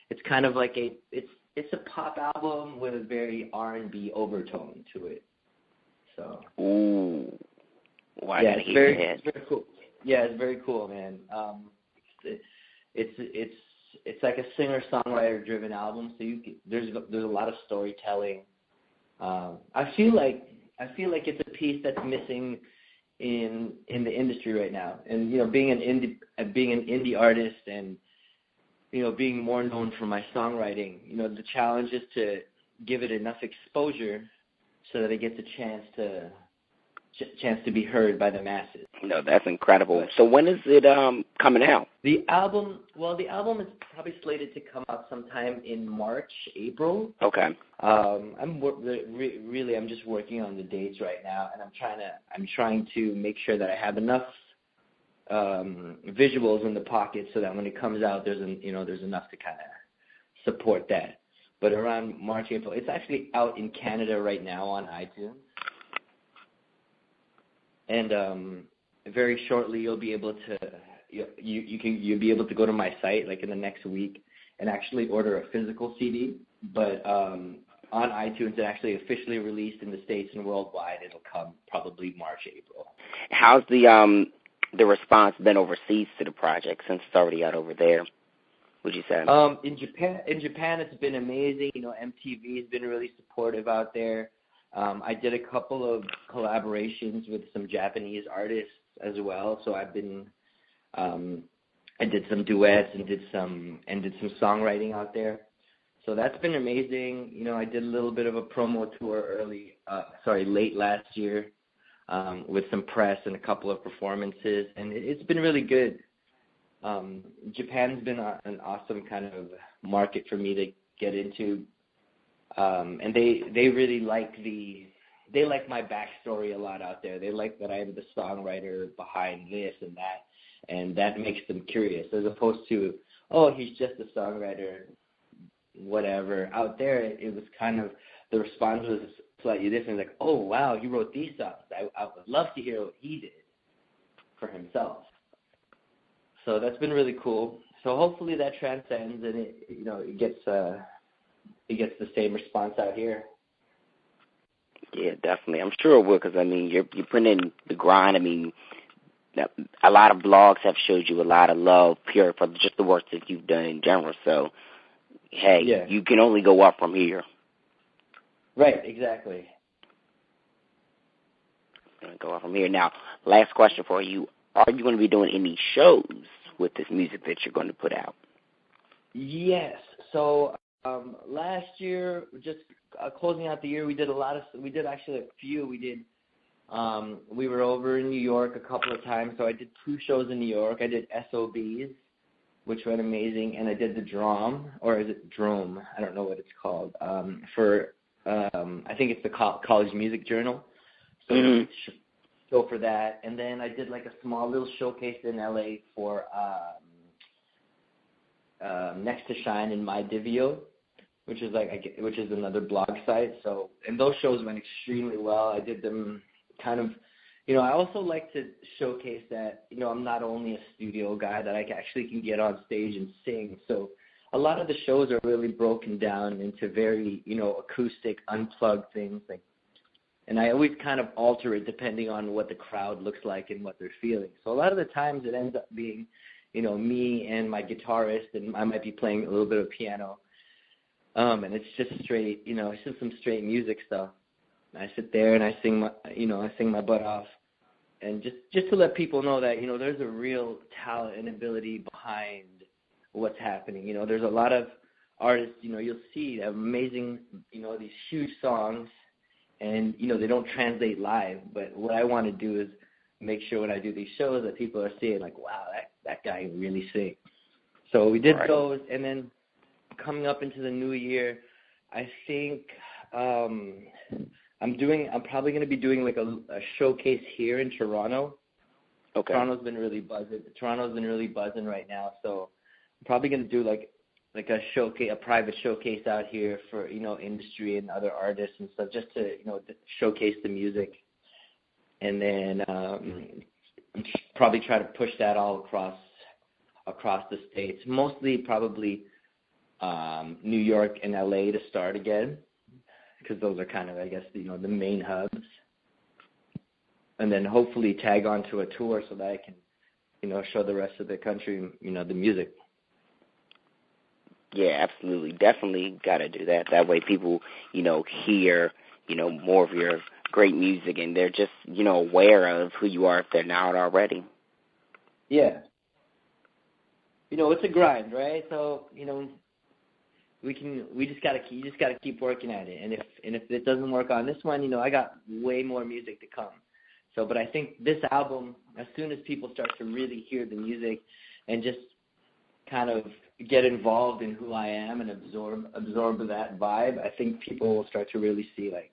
it's kind of like a it's it's a pop album with a very R and B overtone to it. So Ooh. Why yeah, it's very it's very cool. Yeah, it's very cool, man. Um, it's it's it's it's like a singer songwriter driven album. So you there's there's a lot of storytelling. Um, I feel like I feel like it's a piece that's missing in in the industry right now. And you know, being an indie uh, being an indie artist and you know being more known for my songwriting, you know, the challenge is to give it enough exposure so that it gets a chance to ch- chance to be heard by the masses. No, that's incredible. So when is it um coming out? The album, well, the album is probably slated to come out sometime in March, April. Okay. Um, I'm wor- re- really, I'm just working on the dates right now, and I'm trying to, I'm trying to make sure that I have enough um, visuals in the pocket so that when it comes out, there's, an, you know, there's enough to kind of support that. But around March, April, it's actually out in Canada right now on iTunes, and um, very shortly you'll be able to you, you you can you'll be able to go to my site like in the next week and actually order a physical CD. But um, on iTunes, it actually officially released in the states and worldwide. It'll come probably March, April. How's the um the response been overseas to the project since it's already out over there? Would you say? Um, in Japan, in Japan, it's been amazing. You know, MTV has been really supportive out there. Um, I did a couple of collaborations with some Japanese artists as well. So I've been, um, I did some duets and did some and did some songwriting out there. So that's been amazing. You know, I did a little bit of a promo tour early, uh, sorry, late last year, um, with some press and a couple of performances, and it, it's been really good. Um, Japan's been a, an awesome kind of market for me to get into, um, and they they really like the they like my backstory a lot out there. They like that I am the songwriter behind this and that, and that makes them curious as opposed to oh he's just a songwriter, whatever. Out there it, it was kind of the response was slightly different. Like oh wow he wrote these songs. I I would love to hear what he did for himself. So that's been really cool. So hopefully that transcends and it you know it gets uh it gets the same response out here. Yeah, definitely. I'm sure it will because I mean you're you're putting in the grind. I mean, a lot of blogs have showed you a lot of love, pure for just the work that you've done in general. So, hey, Yeah. you can only go up from here. Right, exactly. Go up from here. Now, last question for you: Are you going to be doing any shows with this music that you're going to put out? Yes. So um, last year, just uh, closing out the year, we did a lot of. We did actually a few. We did. Um, we were over in New York a couple of times. So I did two shows in New York. I did SOBs, which went amazing, and I did the Drum, or is it Drome? I don't know what it's called. Um, for um, I think it's the Co- College Music Journal. So Mhm. sh- show for that, and then I did like a small little showcase in LA for. Um, um, next to Shine in My Divio, which is like which is another blog site. So and those shows went extremely well. I did them kind of, you know. I also like to showcase that you know I'm not only a studio guy that I actually can get on stage and sing. So a lot of the shows are really broken down into very you know acoustic, unplugged things like. And I always kind of alter it depending on what the crowd looks like and what they're feeling. So a lot of the times it ends up being you know, me and my guitarist, and I might be playing a little bit of piano, Um, and it's just straight, you know, it's just some straight music stuff. And I sit there and I sing my, you know, I sing my butt off, and just just to let people know that you know there's a real talent and ability behind what's happening. You know, there's a lot of artists, you know, you'll see amazing, you know, these huge songs, and you know they don't translate live. But what I want to do is make sure when I do these shows that people are seeing like, wow, that that guy really sings. So we did Right. those, and then coming up into the new year, I think um, I'm doing. I'm probably going to be doing like a, a showcase here in Toronto. Okay. Toronto's been really buzzing. Toronto's been really buzzing right now, so I'm probably going to do like like a showcase, a private showcase out here for you know industry and other artists and stuff, just to you know showcase the music, and then um, probably try to push that all across across the states. Mostly probably um, New York and LA to start again, because those are kind of I guess you know the main hubs, and then hopefully tag onto a tour so that I can you know show the rest of the country you know the music. Yeah, absolutely. Definitely got to do that. That way people, you know, hear, you know, more of your great music and they're just, you know, aware of who you are if they're not already. Yeah. You know, it's a grind, right? So, you know, we can we just gotta you just gotta keep working at it. And if and if it doesn't work on this one, you know, I got way more music to come. So but I think this album, as soon as people start to really hear the music and just kind of get involved in who I am and absorb absorb that vibe, I think people will start to really see like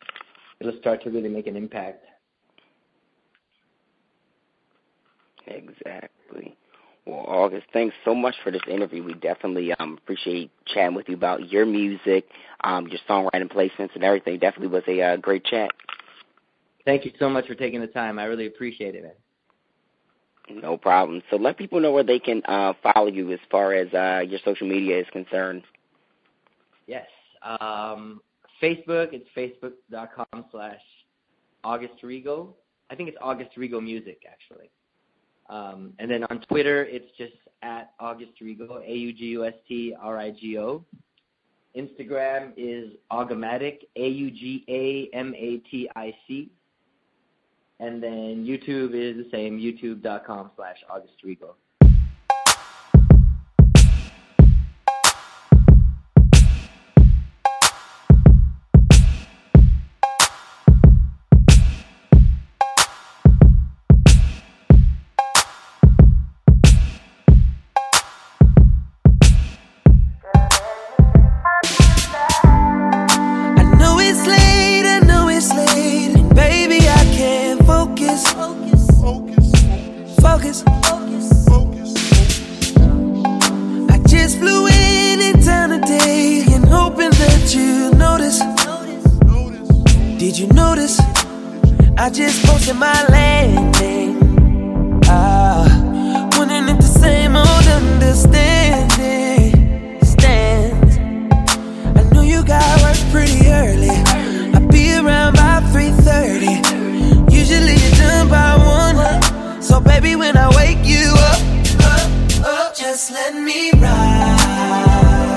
it'll start to really make an impact. Exactly. Well, August, thanks so much for this interview. We definitely um, appreciate chatting with you about your music, um, your songwriting placements, and everything. Definitely was a uh, great chat. Thank you so much for taking the time. I really appreciate it, man. No problem. So let people know where they can uh, follow you as far as uh, your social media is concerned. Yes. Um, Facebook, it's facebook.com slash August Rigo. I think it's August Rigo Music, actually. Um, and then on Twitter, it's just at August Rigo, A-U-G-U-S-T-R-I-G-O. Instagram is Augamatic, A-U-G-A-M-A-T-I-C. And then YouTube is the same, youtube.com slash August Rigo. When I wake you up, up, up, just let me ride.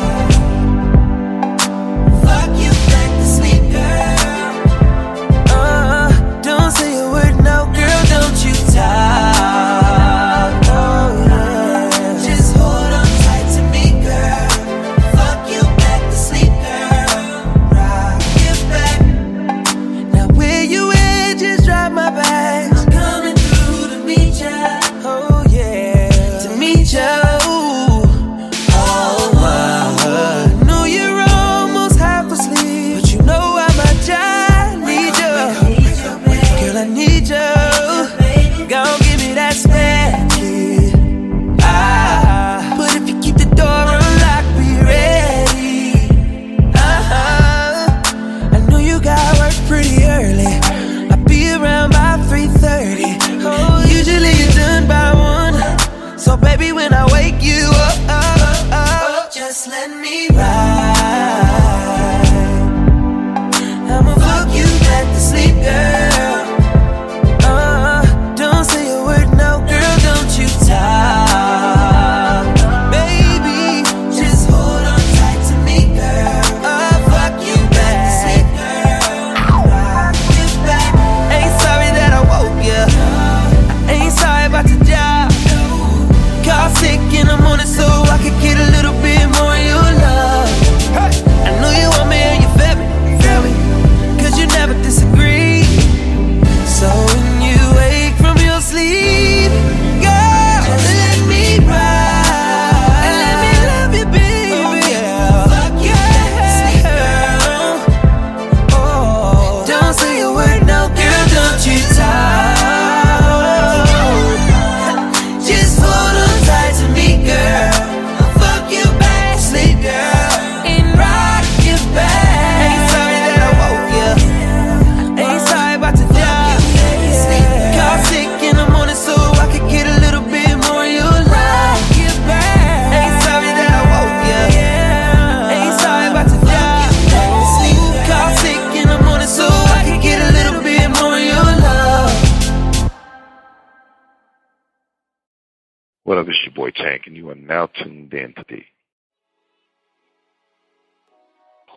Are now tuned to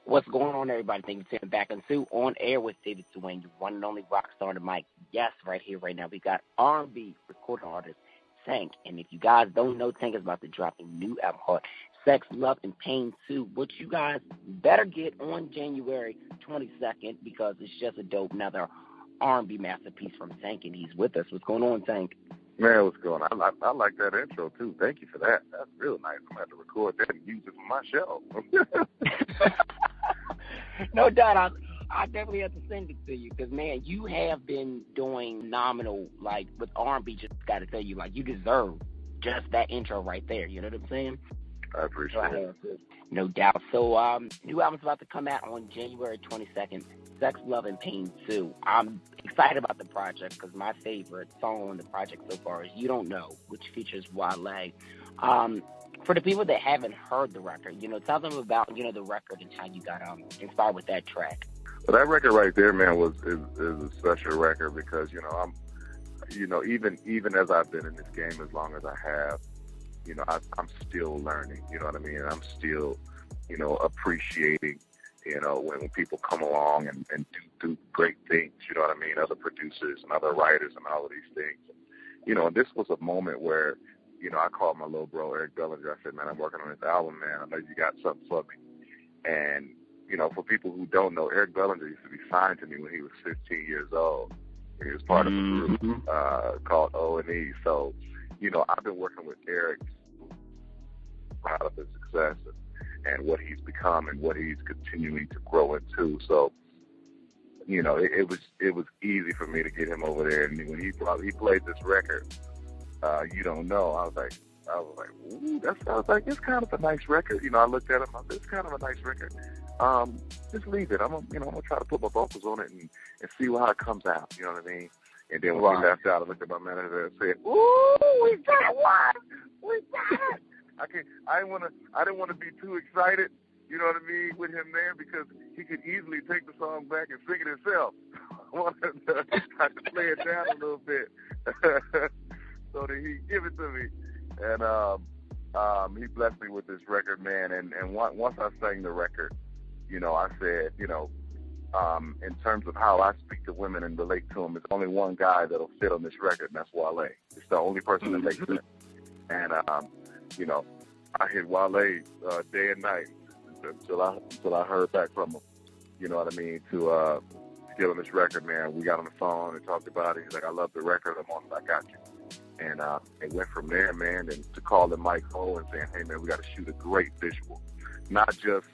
What's going on, everybody? Thank you for tuning back and Sue On Air with David Duane, your one and only rock star on the mic. Yes, right here, right now, we got R&B recording artist Tank. And if you guys don't know, Tank is about to drop a new album called Sex, Love, and Pain 2, which you guys better get on January 22nd because it's just a dope another R&B masterpiece from Tank, and he's with us. What's going on, Tank? Man, what's going on? I, I, I like that intro too. Thank you for that. That's real nice. I'm gonna have to record that and use it for my show. no doubt. I, I definitely have to send it to you because man, you have been doing nominal. Like with R&B, just got to tell you, like you deserve just that intro right there. You know what I'm saying? I appreciate So it. No doubt. So, um, new album's about to come out on January 22nd. Sex, Love, and Pain too. I'm excited about the project because my favorite song on the project so far is You Don't Know, which features Wale. Um, for the people that haven't heard the record, you know, tell them about, you know, the record and how you got um inspired with that track. But that record right there, man, was is, is a special record because you know I'm, you know, even even as I've been in this game as long as I have, you know, I, I'm still learning. You know what I mean? I'm still, you know, appreciating. You know, when, when people come along and, and do do great things. You know what I mean? Other producers and other writers and all of these things. You know, and this was a moment where, you know, I called my little bro Eric Bellinger. I said, man, I'm working on this album, man. I know you got something for me. And you know, for people who don't know, Eric Bellinger used to be signed to me when he was 15 years old. He was part of a group uh, called O and E. So, you know, I've been working with Eric, proud of his success and, and what he's become and what he's continuing to grow into. So, you know, it, it was it was easy for me to get him over there. And when he brought, he played this record, uh, you don't know. I was like, I was like, ooh, that's. I was like, it's kind of a nice record. You know, I looked at him. I said, it's kind of a nice record. Um, just leave it. I'm, gonna, you know, I'm gonna try to put my vocals on it and, and see how it comes out. You know what I mean? And then when Right. we left out, I looked at my manager and said, "Ooh, we got one. We got it." I can. I didn't want to. I didn't want to be too excited. You know what I mean with him there because he could easily take the song back and sing it himself. I wanted to, I could play it down a little bit so that he give it to me. And um, um, he blessed me with this record, man. And and on- once I sang the record, you know, I said, you know, um, in terms of how I speak to women and relate to them, there's only one guy that'll fit on this record, and that's Wale. It's the only person that makes sense. And um, you know, I hit Wale uh, day and night until I until I heard back from him. You know what I mean? To uh, get on this record, man. We got on the phone and talked about it. He's like, I love the record. I'm on it. I got you. And uh, it went from there, man. And to calling Mike Ho and saying, hey, man, we got to shoot a great visual, not just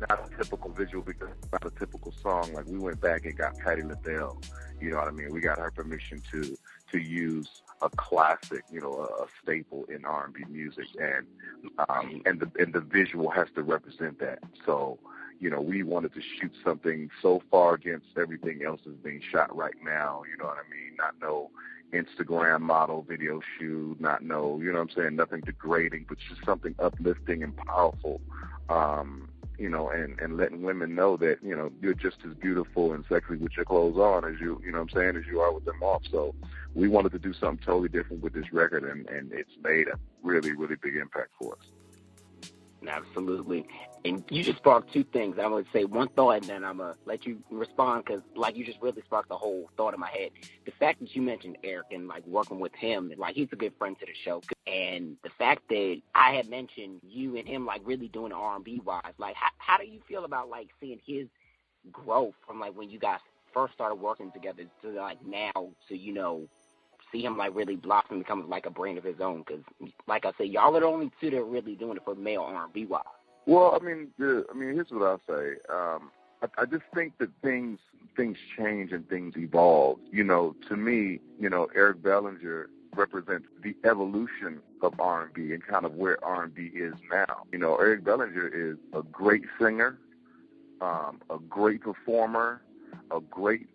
not a typical visual because it's not a typical song. Like we went back and got Patti LaBelle. You know what I mean? We got her permission to to use a classic, you know, a, staple in R and B music, and um, and the and the visual has to represent that. So, you know, we wanted to shoot something so far against everything else that's being shot right now. You know what I mean? Not no Instagram model video shoot, not no, you know what I'm saying? Nothing degrading, but just something uplifting and powerful. Um, you know, and, and letting women know that, you know, you're just as beautiful and sexy with your clothes on as you, you know what I'm saying, as you are with them off. So we wanted to do something totally different with this record, and, and it's made a really, really big impact for us. Absolutely. And you just sparked two things. I'm going to say one thought and then I'm going to let you respond because, like, you just really sparked the whole thought in my head. The fact that you mentioned Eric and, like, working with him, like, he's a good friend to the show. And the fact that I had mentioned you and him, like, really doing R&B wise, like, how, how do you feel about, like, seeing his growth from, like, when you guys first started working together to, like, now to, you know, see him like really blossom become like a brain of his own. Because, like I said, y'all are the only two that are really doing it for male R&B wise. Well, I mean, the, I mean, here's what I'll say. Um, I, I just think that things things change and things evolve. You know, to me, you know, Eric Bellinger represents the evolution of R&B and kind of where R&B is now. You know, Eric Bellinger is a great singer, um, a great performer, a great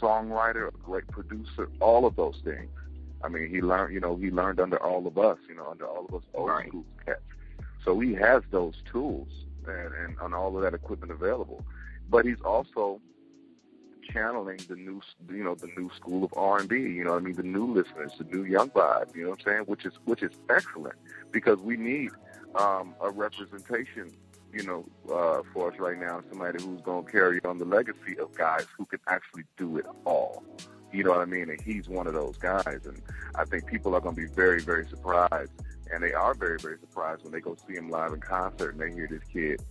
songwriter, a great producer, all of those things. I mean, he learned, you know, he learned under all of us, you know, under all of us old Right. school cats. So he has those tools and, and, and all of that equipment available. But he's also channeling the new, you know, the new school of R and B. You know, what I mean, the new listeners, the new young vibe. You know what I'm saying? Which is which is excellent because we need um, a representation. You know, uh, for us right now, somebody who's going to carry on the legacy of guys who can actually do it all. You know what I mean? And he's one of those guys. And I think people are going to be very, very surprised. And they are very, very surprised when they go see him live in concert and they hear this kid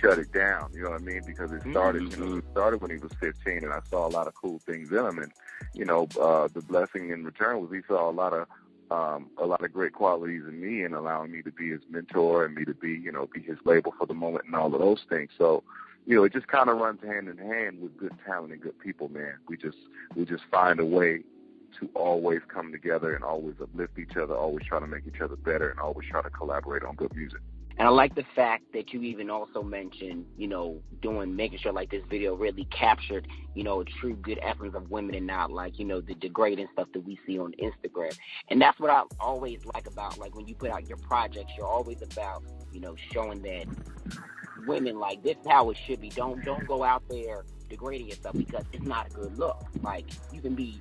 shut it down. You know what I mean? Because it started, you know, it started when he was 15, and I saw a lot of cool things in him. And you know, uh, the blessing in return was he saw a lot of um, a lot of great qualities in me, and allowing me to be his mentor and me to be, you know, be his label for the moment and all of those things. So, you know, it just kind of runs hand in hand with good talent and good people, man. We just we just find a way to always come together and always uplift each other, always try to make each other better, and always try to collaborate on good music. And I like the fact that you even also mentioned, you know, doing making sure like this video really captured, you know, true good essence of women and not like, you know, the degrading stuff that we see on Instagram. And that's what I always like about like when you put out your projects, you're always about, you know, showing that women like this is how it should be. Don't don't go out there degrading yourself because it's not a good look. Like you can be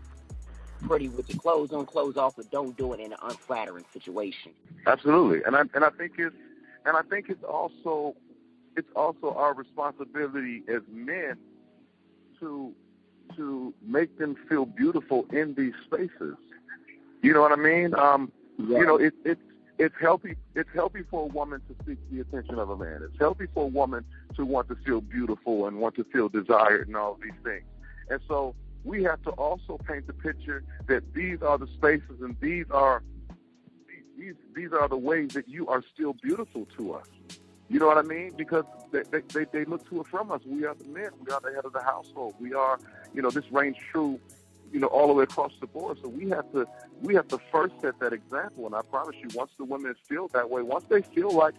pretty with your clothes on, clothes off, but don't do it in an unflattering situation. Absolutely, and I and I think it's and I think it's also it's also our responsibility as men to to make them feel beautiful in these spaces. You know what I mean? Um, Yeah. You know, it, it's it's healthy. It's healthy for a woman to seek the attention of a man. It's healthy for a woman to want to feel beautiful and want to feel desired and all these things. And so we have to also paint the picture that these are the spaces and these are these these are the ways that you are still beautiful to us. You know what I mean? Because they, they, they, look to it from us. We are the men. We are the head of the household. We are, you know, this reigns true, you know, all the way across the board. So we have to we have to first set that example. And I promise you, once the women feel that way, once they feel like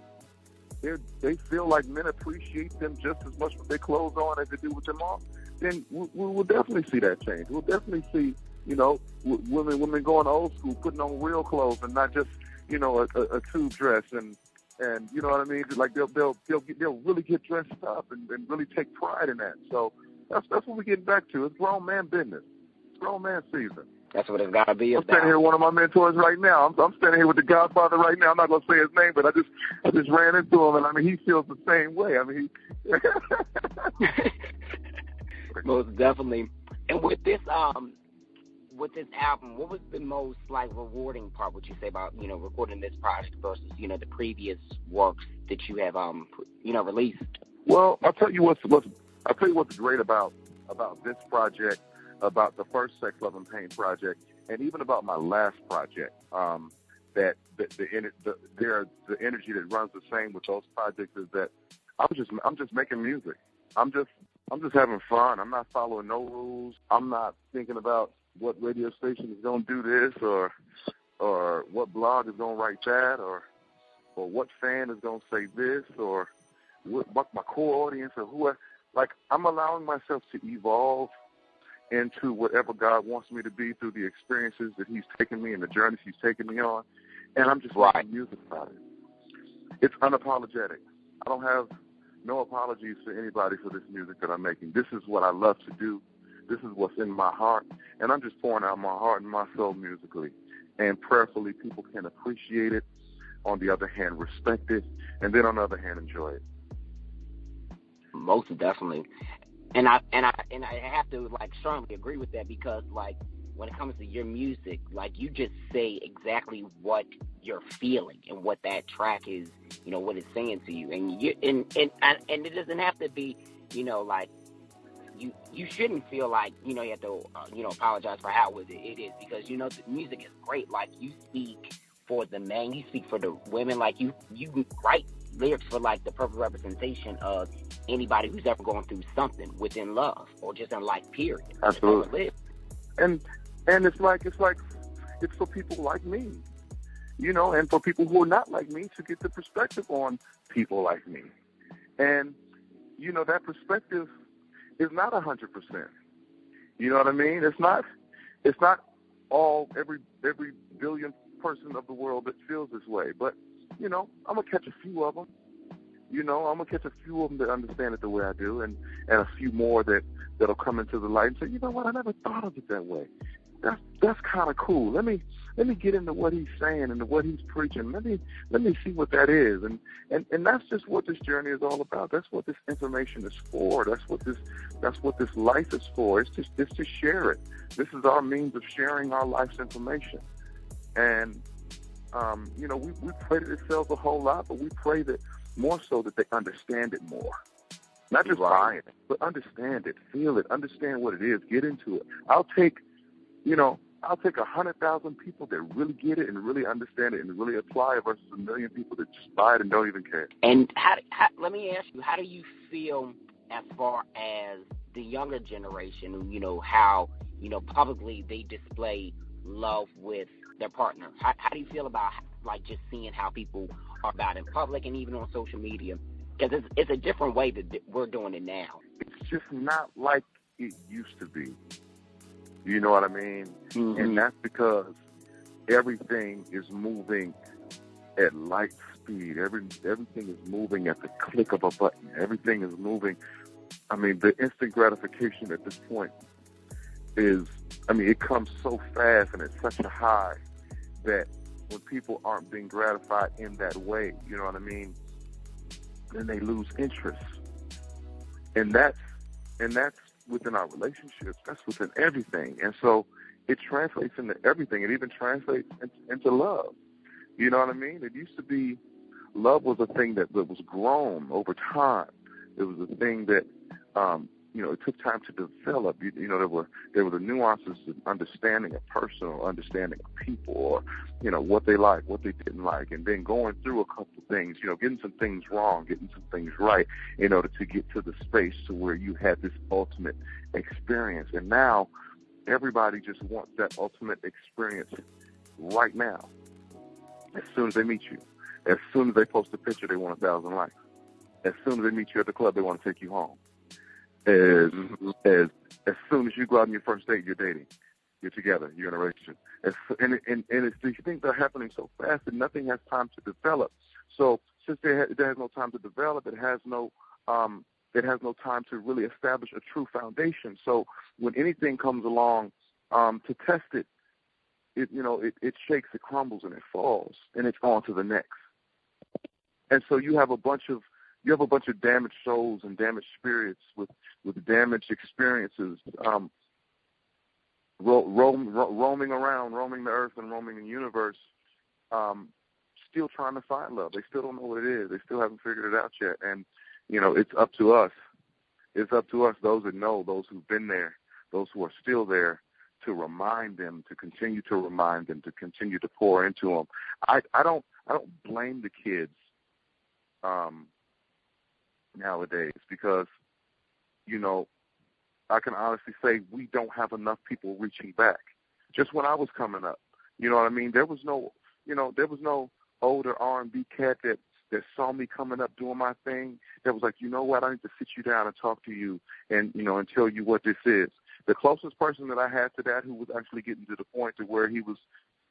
they they feel like men appreciate them just as much with their clothes on as they do with them off, then we, we will definitely see that change. We'll definitely see, you know, women women going old school, putting on real clothes and not just, you know, a, a, a tube dress and and you know what I mean. Like they'll they'll they'll get, they'll really get dressed up and, and really take pride in that. So that's that's what we're getting back to. It's grown man business. It's grown man season. That's what it's got to be I'm standing here with one of my mentors right now. I'm, I'm standing here with the Godfather right now. I'm not gonna say his name, but I just I just ran into him, and I mean he feels the same way. I mean, he, Most definitely. And with this um with this album, what was the most like rewarding part would you say about, you know, recording this project versus, you know, the previous works that you have um you know, released? well, I'll tell you what's what's I'll tell you what's great about about this project, about the first Sex Love and Pain project, and even about my last project. Um, that the the, the there the energy that runs the same with those projects is that I'm just I'm just making music. I'm just I'm just having fun. I'm not following no rules. I'm not thinking about what radio station is going to do this or or what blog is going to write that or or what fan is going to say this or what, what my core audience or who I, like I'm allowing myself to evolve into whatever God wants me to be through the experiences that He's taken me and the journeys He's taken me on, and I'm just making music about it. It's unapologetic. I don't have no apologies for anybody for this music that I'm making. This is what I love to do. This is what's in my heart, and I'm just pouring out my heart and my soul musically. And prayerfully, people can appreciate it. On the other hand, respect it, and then on the other hand, enjoy it. Most definitely. And I and I and I have to like strongly agree with that because like when it comes to your music, like you just say exactly what you're feeling and what that track is, you know, what it's saying to you. And you and and and, and it doesn't have to be, you know, like you you shouldn't feel like you know you have to uh, you know apologize for how it it is because you know the music is great. Like you speak for the men, you speak for the women. Like you you write lyrics for like the perfect representation of anybody who's ever going through something within love or just in life. Period. Absolutely. And and it's like it's like it's for people like me, you know, and for people who are not like me to get the perspective on people like me. And you know that perspective is not a hundred percent. You know what I mean? It's not it's not all every every billion person of the world that feels this way, but you know I'm gonna catch a few of them. you know, I'm gonna catch a few of them that understand it the way I do, and and a few more that that'll come into the light and say, you know what, I never thought of it that way. That's that's kind of cool. Let me let me get into what he's saying and what he's preaching. Let me let me see what that is, and and and that's just what this journey is all about. That's what this information is for. That's what this that's what this life is for. It's just it's to share it. This is our means of sharing our life's information, and um, you know we we pray that it sells a whole lot, but we pray that more so that they understand it more. Not just buy it, but understand it, feel it, understand what it is, get into it. I'll take, you know, I'll take a hundred thousand people that really get it and really understand it and really apply it versus a million people that just buy it and don't even care. And how, how let me ask you, how do you feel as far as the younger generation? You know how you know publicly they display love with their partner. How, how do you feel about like just seeing how people are about in public and even on social media? Because it's, it's a different way that we're doing it now. It's just not like it used to be. You know what I mean? Mm-hmm. And that's because everything is moving at light speed. Every everything is moving at the click of a button. Everything is moving. I mean, the instant gratification at this point is. I mean, it comes so fast and it's such a high that when people aren't being gratified in that way, you know what I mean? Then they lose interest, and that's and that's within our relationships. That's within everything, and so it translates into everything. It even translates into, love. You know what I mean? It used to be love was a thing that, that was grown over time. It was a thing that um, you know, it took time to develop. You, you know, there were there were the nuances of understanding a person or understanding of people or, you know, what they like, what they didn't like, and then going through a couple things, you know, getting some things wrong, getting some things right in order to get to the space to where you had this ultimate experience. And now everybody just wants that ultimate experience right now. As soon as they meet you. As soon as they post a picture, they want a thousand likes. As soon as they meet you at the club, they want to take you home as as as soon as you go out on your first date, you're dating, you're together, you're in a relationship. As, and and and it's these things are happening so fast that nothing has time to develop. So since there, ha- there has no time to develop, it has no um, it has no time to really establish a true foundation. So when anything comes along um, to test it, it you know it, it shakes, it crumbles, and it falls, and it's on to the next. And so you have a bunch of you have a bunch of damaged souls and damaged spirits with with damaged experiences um, ro- roam, ro- roaming around, roaming the earth and roaming the universe, um, still trying to find love. They still don't know what it is. They still haven't figured it out yet. And you know, it's up to us. It's up to us, those that know, those who've been there, those who are still there, to remind them, to continue to remind them, to continue to pour into them. I I don't I don't blame the kids. Um, nowadays because, you know, I can honestly say we don't have enough people reaching back. Just when I was coming up, you know what I mean? There was no, you know, there was no older R&B cat that that saw me coming up doing my thing that was like, you know what, I need to sit you down and talk to you and you know and tell you what this is. The closest person that I had to that who was actually getting to the point to where he was,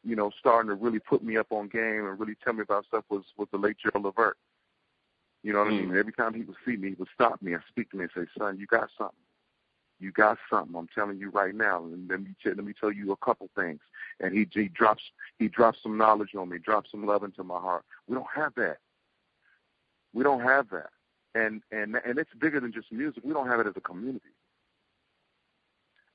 you know, starting to really put me up on game and really tell me about stuff was was the late Gerald Levert. You know what Mm. I mean? Every time he would see me, he would stop me and speak to me and say, "Son, you got something. You got something. I'm telling you right now. And let me t- let me tell you a couple things." And he he drops he drops some knowledge on me, drops some love into my heart. We don't have that. We don't have that. And and and it's bigger than just music. We don't have it as a community.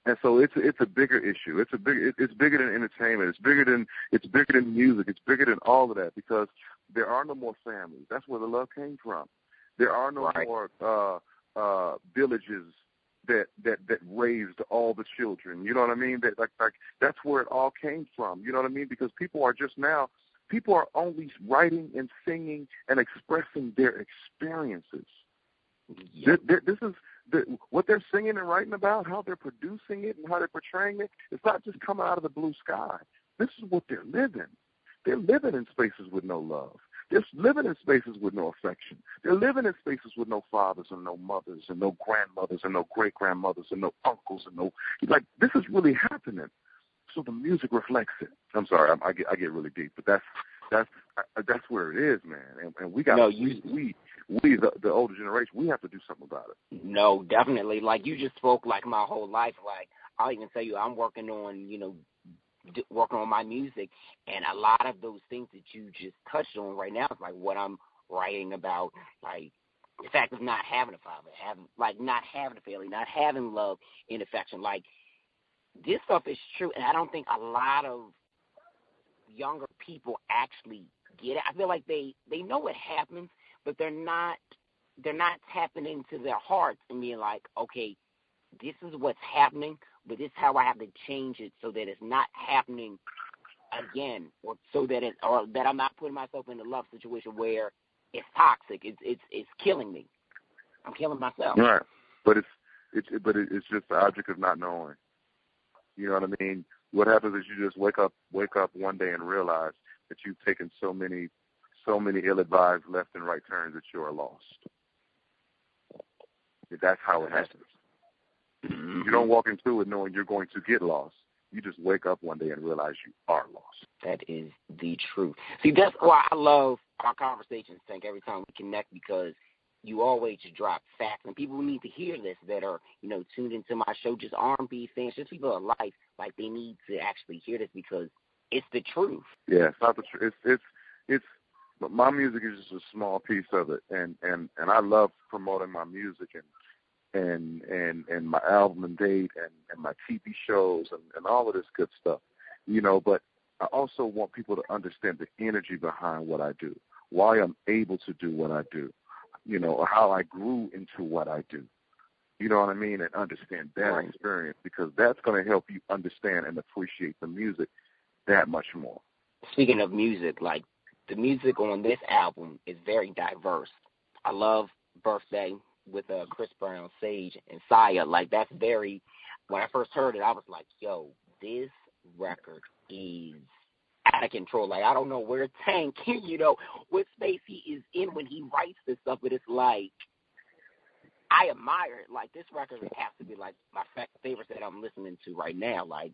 And so it's it's a bigger issue. It's a big it's bigger than entertainment. It's bigger than it's bigger than music. It's bigger than all of that because there are no more families. That's where the love came from. There are no more uh uh villages that that that raised all the children. You know what I mean? That like like that's where it all came from. You know what I mean? Because people are just now people are only writing and singing and expressing their experiences. This, this is the, what they're singing and writing about, how they're producing it and how they're portraying it. It's not just coming out of the blue sky. This is what they're living. They're living in spaces with no love. They're living in spaces with no affection. They're living in spaces with no fathers and no mothers and no grandmothers and no great grandmothers and no uncles and no like this is really happening. So the music reflects it. I'm sorry, I, I get I get really deep, but that's that's that's where it is, man. And, and we got No, you- we we the, the older generation, we have to do something about it. No, definitely. Like you just spoke like my whole life. Like I'll even tell you, I'm working on you know working on my music, and a lot of those things that you just touched on right now is like what I'm writing about, like the fact of not having a father, having like not having a family, not having love and affection. Like this stuff is true, and I don't think a lot of younger people actually get it. I feel like they they know what happens, but they're not they're not tapping into their hearts and being like, okay, this is what's happening, but this is how I have to change it so that it's not happening again, or so that it or that I'm not putting myself in a love situation where it's toxic. It's it's it's killing me. I'm killing myself. Right. But it's it's but it, it's just the object of not knowing. You know what I mean? What happens is you just wake up wake up one day and realize that you've taken so many so many ill advised left and right turns that you are lost. That's how it happens. Mm-hmm. You don't walk into it knowing you're going to get lost. You just wake up one day and realize you are lost. That is the truth. See, that's why I love our conversations, Tank, every time we connect because you always just drop facts and people need to hear this that are, you know, tuned into my show, just R&B fans, just people of life, like they need to actually hear this because it's the truth. Yeah, it's not the tr- it's it's it's but my music is just a small piece of it and and and I love promoting my music and and and and my album and date and and my TV shows and and all of this good stuff. You know, but I also want people to understand the energy behind what I do, why I'm able to do what I do, you know, how I grew into what I do. You know what I mean? And understand that Right. experience because that's going to help you understand and appreciate the music that much more. Speaking of music, like the music on this album is very diverse. I love Birthday with uh, Chris Brown, Sage, and Siya. Like that's very. When I first heard it, I was like, "Yo, this record is out of control." Like I don't know where Tank, you know, what space he is in when he writes this stuff, but it's like I admire it. Like this record has to be like my favorite that I'm listening to right now. Like,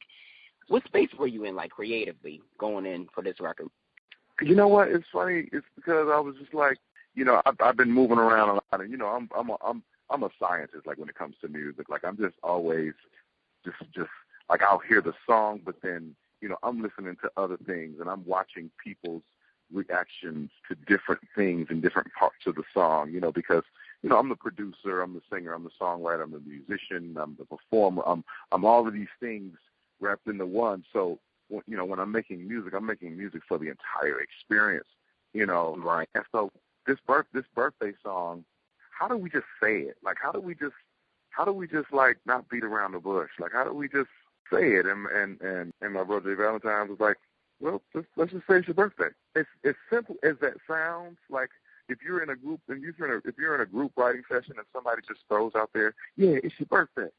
what space were you in, like creatively, going in for this record? You know what? It's funny. It's because I was just like, you know, I've, I've been moving around a lot, and you know, I'm I'm a, I'm I'm a scientist. Like when it comes to music, like I'm just always just just like I'll hear the song, but then you know I'm listening to other things, and I'm watching people's reactions to different things in different parts of the song. You know, because you know I'm the producer, I'm the singer, I'm the songwriter, I'm the musician, I'm the performer, I'm I'm all of these things wrapped into one. So you know, when I'm making music, I'm making music for the entire experience. You know, right? And so this birth this birthday song, how do we just say it? Like, how do we just how do we just like not beat around the bush? Like, how do we just say it? And and and and my brother Jay Valentine was like, well, let's, let's just say it's your birthday. It's as simple as that sounds. Like if you're in a group and you're in a if you're in a group writing session and somebody just throws out there, yeah, it's your birthday.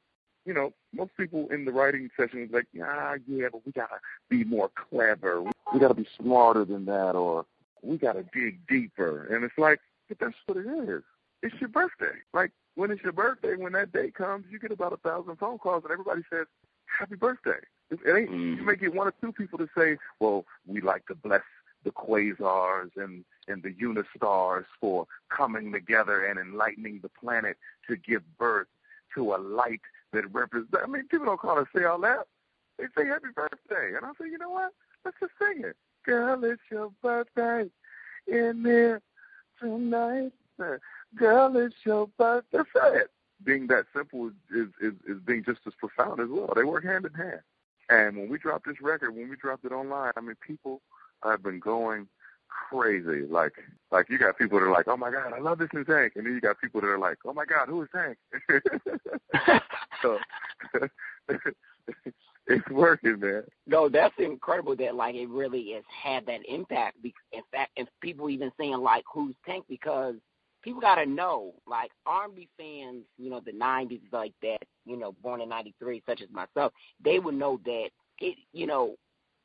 You know, most people in the writing session is like, ah, yeah, but we gotta be more clever. We gotta be smarter than that, or we gotta dig deeper. And it's like, but that's what it is. It's your birthday. Like when it's your birthday, when that day comes, you get about a thousand phone calls, and everybody says, "Happy birthday." It it ain't. You may get one or two people to say, "Well, we like to bless the quasars and and the unistars for coming together and enlightening the planet to give birth to a light that represents." I mean, people don't call and say all that. They say "Happy birthday," and I say, "You know what? Let's just sing it." Girl, it's your birthday in there tonight. Girl, it's your birthday. It. Being that simple is is is being just as profound as well. They work hand in hand. And when we dropped this record, when we dropped it online, I mean, people have been going crazy. Like, like you got people that are like, "Oh my God, I love this new Tank," and then you got people that are like, "Oh my God, who is Tank?" so it's working, man. No, that's incredible that like it really has had that impact. In fact, if people even saying like who's Tank because people gotta know like R&B fans, you know, the '90s like that, you know, born in '93, such as myself, they would know that it, you know,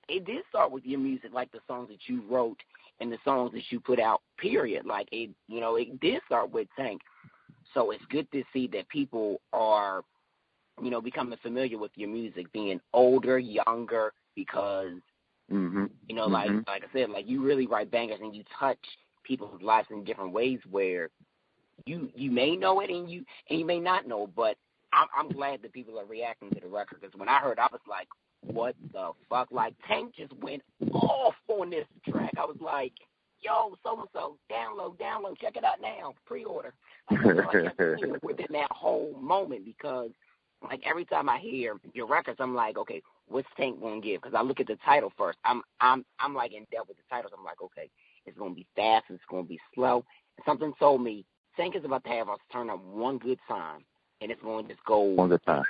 it did start with your music, like the songs that you wrote and the songs that you put out. Period. Like it, you know, it did start with Tank. So it's good to see that people are you know, becoming familiar with your music, being older, younger, because Mm-hmm. You know, like Mhm. like I said, like you really write bangers and you touch people's lives in different ways where you you may know it and you and you may not know, but I'm I'm glad that people are reacting to the record because when I heard, I was like, what the fuck? Like Tank just went off on this track. I was like, yo, so and so, download, download, check it out now, pre-order. Like, that's all I kept thinking within that whole moment because like every time I hear your records, I'm like, okay, what's Tank gonna give? Because I look at the title first. I'm I'm I'm like in depth with the titles. I'm like, okay, it's gonna be fast, it's gonna be slow. And something told me Tank is about to have us turn up one good time, and it's going to just go. One good time.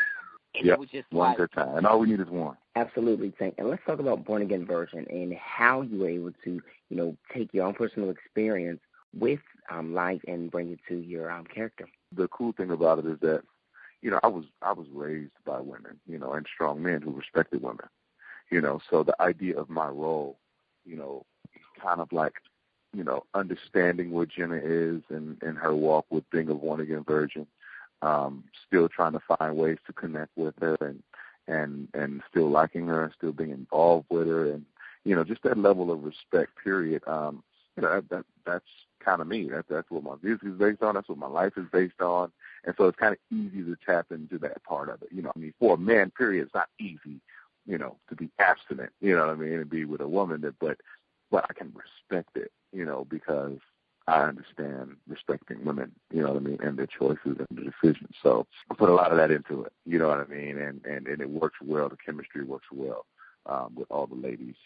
And Yep. just One like, good time. And all we need is one. Absolutely, Tank. And let's talk about Born Again Virgin and how you were able to, you know, take your own personal experience with um, life and bring it to your um, character. The cool thing about it is that, you know, I was I was raised by women, you know, and strong men who respected women. You know, so the idea of my role, you know, kind of like, you know, understanding what Jenna is and, and her walk with being a born again virgin, um, still trying to find ways to connect with her and and and still liking her and still being involved with her. And you know just that level of respect period um you know that, that that's kind of me. That that's what my music is based on. That's what my life is based on. And so it's kind of easy to tap into that part of it. You know i mean for a man period it's not easy you know to be abstinent. You know what i mean? And be with a woman that but but i can respect it you know because I understand respecting women, you know what I mean, and their choices and their decisions. So I put a lot of that into it, you know what I mean, and and and it works well. The chemistry works well um, with all the ladies,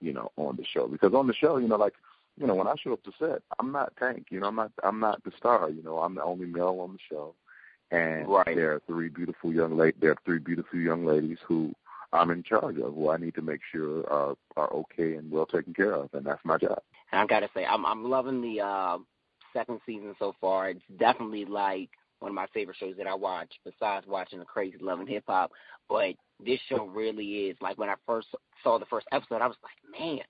you know, on the show because on the show, you know, like you know, when I show up to set, I'm not Tank, you know, I'm not I'm not the star, you know, I'm the only male on the show, and Right. there are three beautiful young la- there are three beautiful young ladies who I'm in charge of, who I need to make sure are are okay and well taken care of, and that's my job. And I've gotta say, I'm I'm loving the uh, second season so far. It's definitely like one of my favorite shows that I watch, besides watching the Crazy Love and Hip Hop. But this show really is like when I first saw the first episode, I was like, man,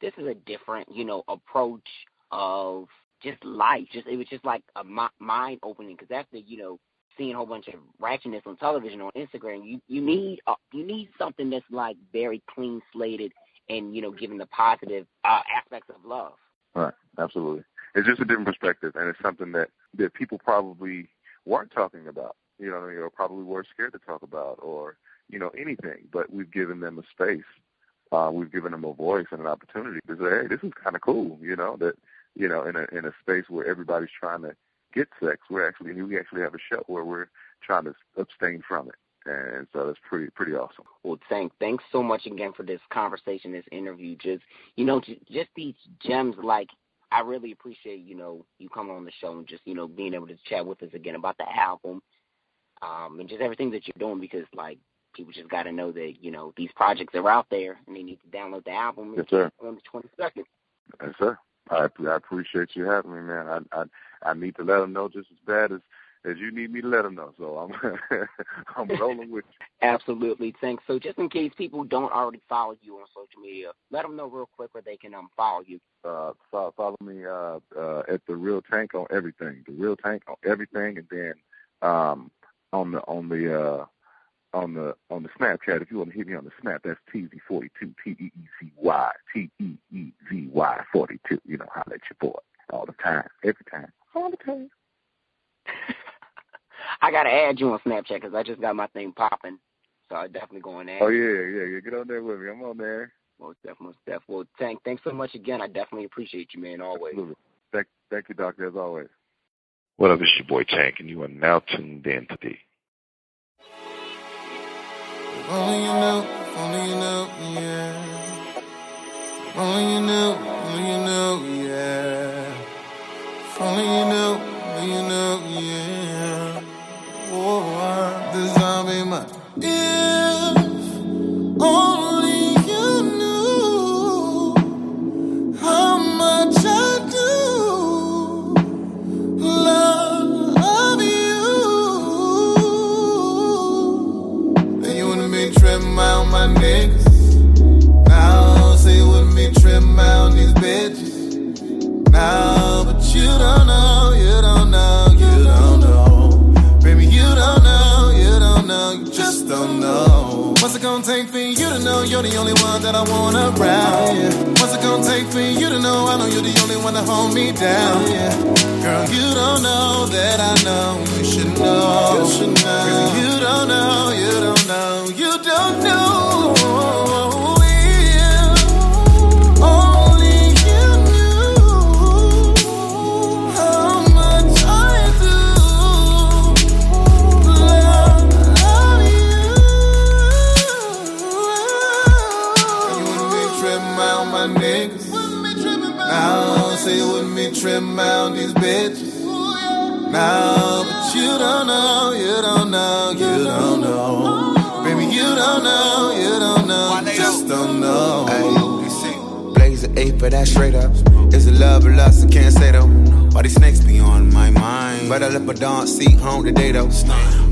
this is a different, you know, approach of just life. Just it was just like a mi- mind opening because after you know seeing a whole bunch of ratchetness on television on Instagram, you you need uh, you need something that's like very clean slated and you know giving the positive uh, aspects of love. Right, absolutely. It's just a different perspective, and it's something that that people probably weren't talking about. You know, what I mean, or probably were scared to talk about, or you know, anything. But we've given them a space. Uh, we've given them a voice and an opportunity to say, "Hey, this is kind of cool." You know, that you know, in a in a space where everybody's trying to get sex, we're actually we actually have a show where we're trying to abstain from it, and so that's pretty pretty awesome. Well, thank thanks so much again for this conversation, this interview. Just you know, just these gems. Like I really appreciate you know you coming on the show and just you know being able to chat with us again about the album, um, and just everything that you're doing because like people just got to know that you know these projects are out there and they need to download the album Yes, sir. on the 22nd. Yes, sir. I, I appreciate you having me, man. I, I I need to let them know just as bad as as you need me to let them know. So I'm I'm rolling with you. Absolutely, thanks. So just in case people don't already follow you on social media, let them know real quick where they can um follow you. Uh, follow, follow me uh, uh, at the Real Tank on everything. The Real Tank on everything, and then um, on the on the uh, on the on the Snapchat. If you want to hit me on the Snap, that's TZ42 T E E Z Y T E E Z Y 42. You know, holla at your boy all the time, every time, all the time. I gotta add you on Snapchat because I just got my thing popping, so I definitely go and add. Oh yeah, yeah, yeah. Get on there with me. I'm on there. Most definitely, most definitely. Well, Tank, thanks so much again. I definitely appreciate you, man. Always. Absolutely. Thank, thank you, Doctor, as always. What up, it's your boy Tank, and you are now tuned in to the If only you knew, if only you knew, yeah. Only you knew, if only you knew, yeah. Only you knew, if only you knew, yeah. Oh, this zombie mind. Don't know, you don't know, you just don't know. What's it gonna take for you to know you're the only one that I want around. Yeah. What's it gonna take for you to know? I know you're the only one to hold me down. Yeah. Girl, you don't know that I know. You should know. You should know. Girl, you don't know. You don't know. You don't know. Now, but you don't know, you don't know, you don't know. Baby, you don't know, you don't know, you just don't know. Blaze an eight, but that's straight up. Is it love or lust? I can't say though. Why these snakes be on my mind? But I left my dawn seat home today though.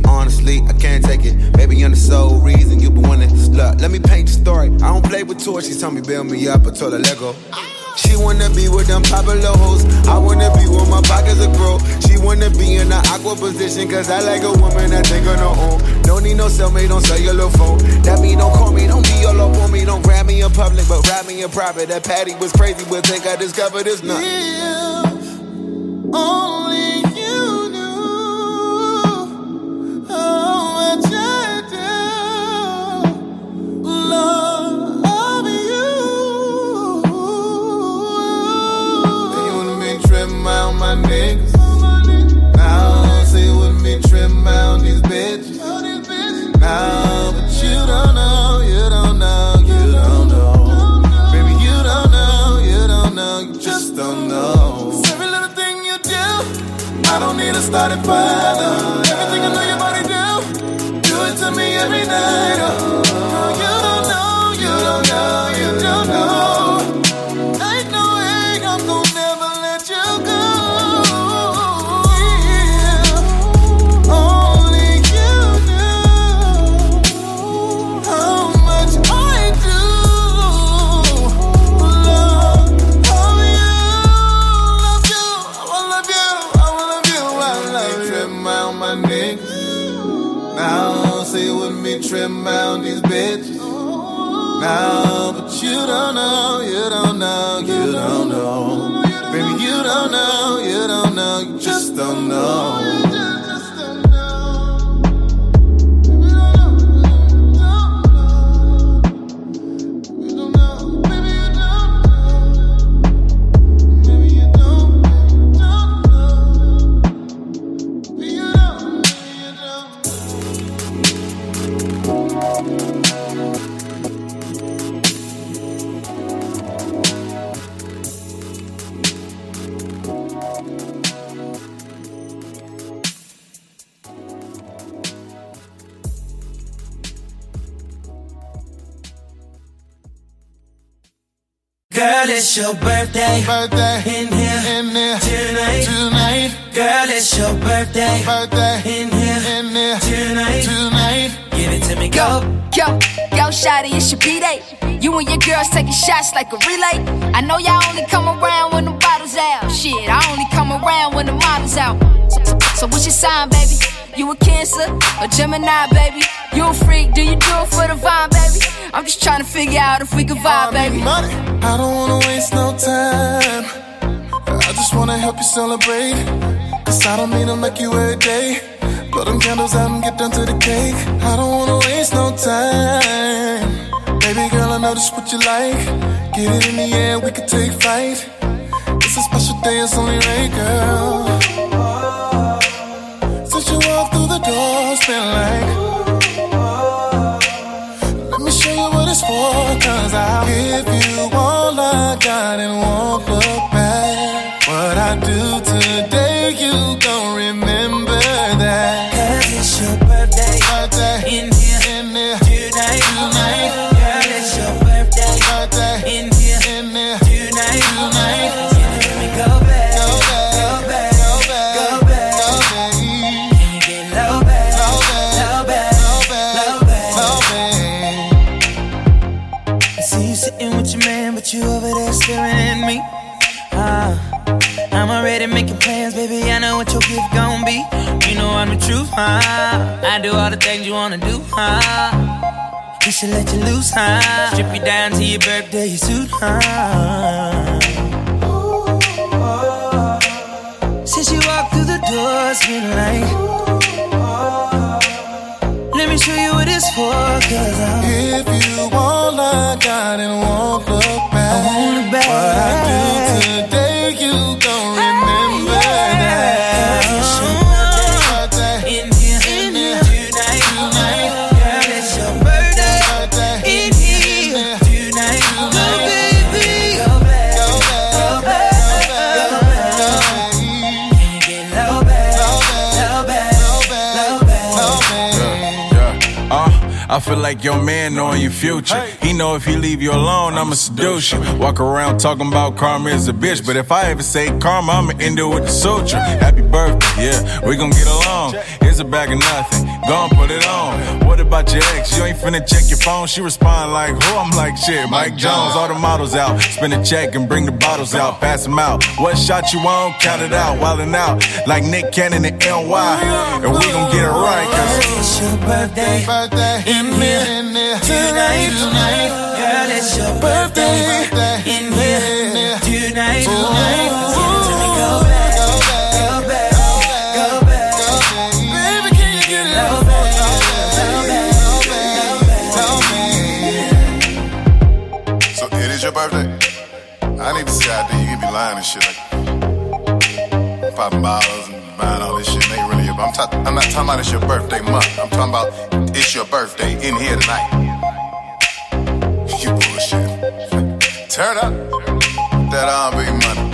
Honestly, I can't take it. Baby, you're the sole reason you been winning. Look, let me paint the story. I don't play with toys. She told me build me up. I told her Lego. She wanna be with them popular hoes. I wanna be with my pockets are grow. She wanna be in the aqua position. Cause I like a woman that think on her own. Don't need no cellmate on cellular phone. That mean don't call me, don't be all up on me. Don't grab me in public, but grab me in private. That Patty was crazy, but think I discovered this nut. Only you knew how much I do love my niggas. Now say wouldn't be tripping out these bitches. Now, but you don't know, you don't know, you don't know. Baby, you don't know, you don't know, you just don't know. every little thing you do, I don't need a starting fire. no. Everything I know your body do, do it to me every night. Oh, Now, but you don't know, you don't know, you don't know. Baby, you don't know, you don't know, you just don't know. Girl, it's your birthday. Birthday. In here. In here. Tonight. Tonight. Girl, it's your birthday. Birthday. In here. In here. Tonight. Tonight. Give it to me, go. Yo, yo, shawty, it's your B-Day. You and your girls taking shots like a relay. I know y'all only come around when the bottles out. Shit, I only come around when the model's out. So, so, so what's your sign, baby? You a Cancer a Gemini, baby? You a freak? Do you do it for the vibe, baby? I'm just trying to figure out if we can vibe, baby. money. I don't wanna waste no time. I just wanna help you celebrate. Cause I don't mean to make you every day. Blow them candles out and get down to the cake. I don't wanna waste no time. Baby girl, I know this what you like. Get it in the air, we can take flight. It's a special day, it's only right, girl. Since you walked through the door, it's been like. Let me show you what it's for, cause I'll give you all I got and won't look back. What I do today, you gon' remember truth, huh? I do all the things you wanna do, huh? Just to let you loose, huh? Strip you down to your birthday suit, huh? Since you walked through the door, it's been like, let me show you what it's for, cause I'm. If you want like I didn't won't look back. I won't look back. What I do today, you gon' remember feel like your man knowing your future. He know if he leave you alone, I'ma seduce you. Walk around talking about karma is a bitch, but if I ever say karma, I'ma end it with the Sutra. Happy birthday, yeah, we gon' get along. Here's a bag of nothing, gon' put it on. What about your ex? You ain't finna check your phone. She respond like, who? I'm like, shit, Mike Jones. All the models out, spin a check and bring the bottles out, pass them out. What shot you on? Count it out, wildin' out like Nick Cannon and NY. And we gon' get it right, cause It's your birthday, birthday in here, tonight, tonight. Girl, it's your birthday, in can be lying and shit like popping bottles and buying all this shit. Ain't really your. I'm, ta- I'm not talking about it's your birthday month. I'm talking about it's your birthday in here tonight. You bullshit. Turn up that R&B money.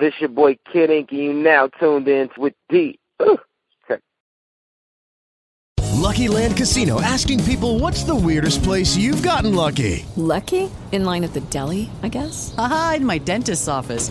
This your boy Kid Ink, and you now tuned in with D. Ugh. Lucky Land Casino asking people what's the weirdest place you've gotten lucky? Lucky? In line at the deli, I guess? Aha, in my dentist's office.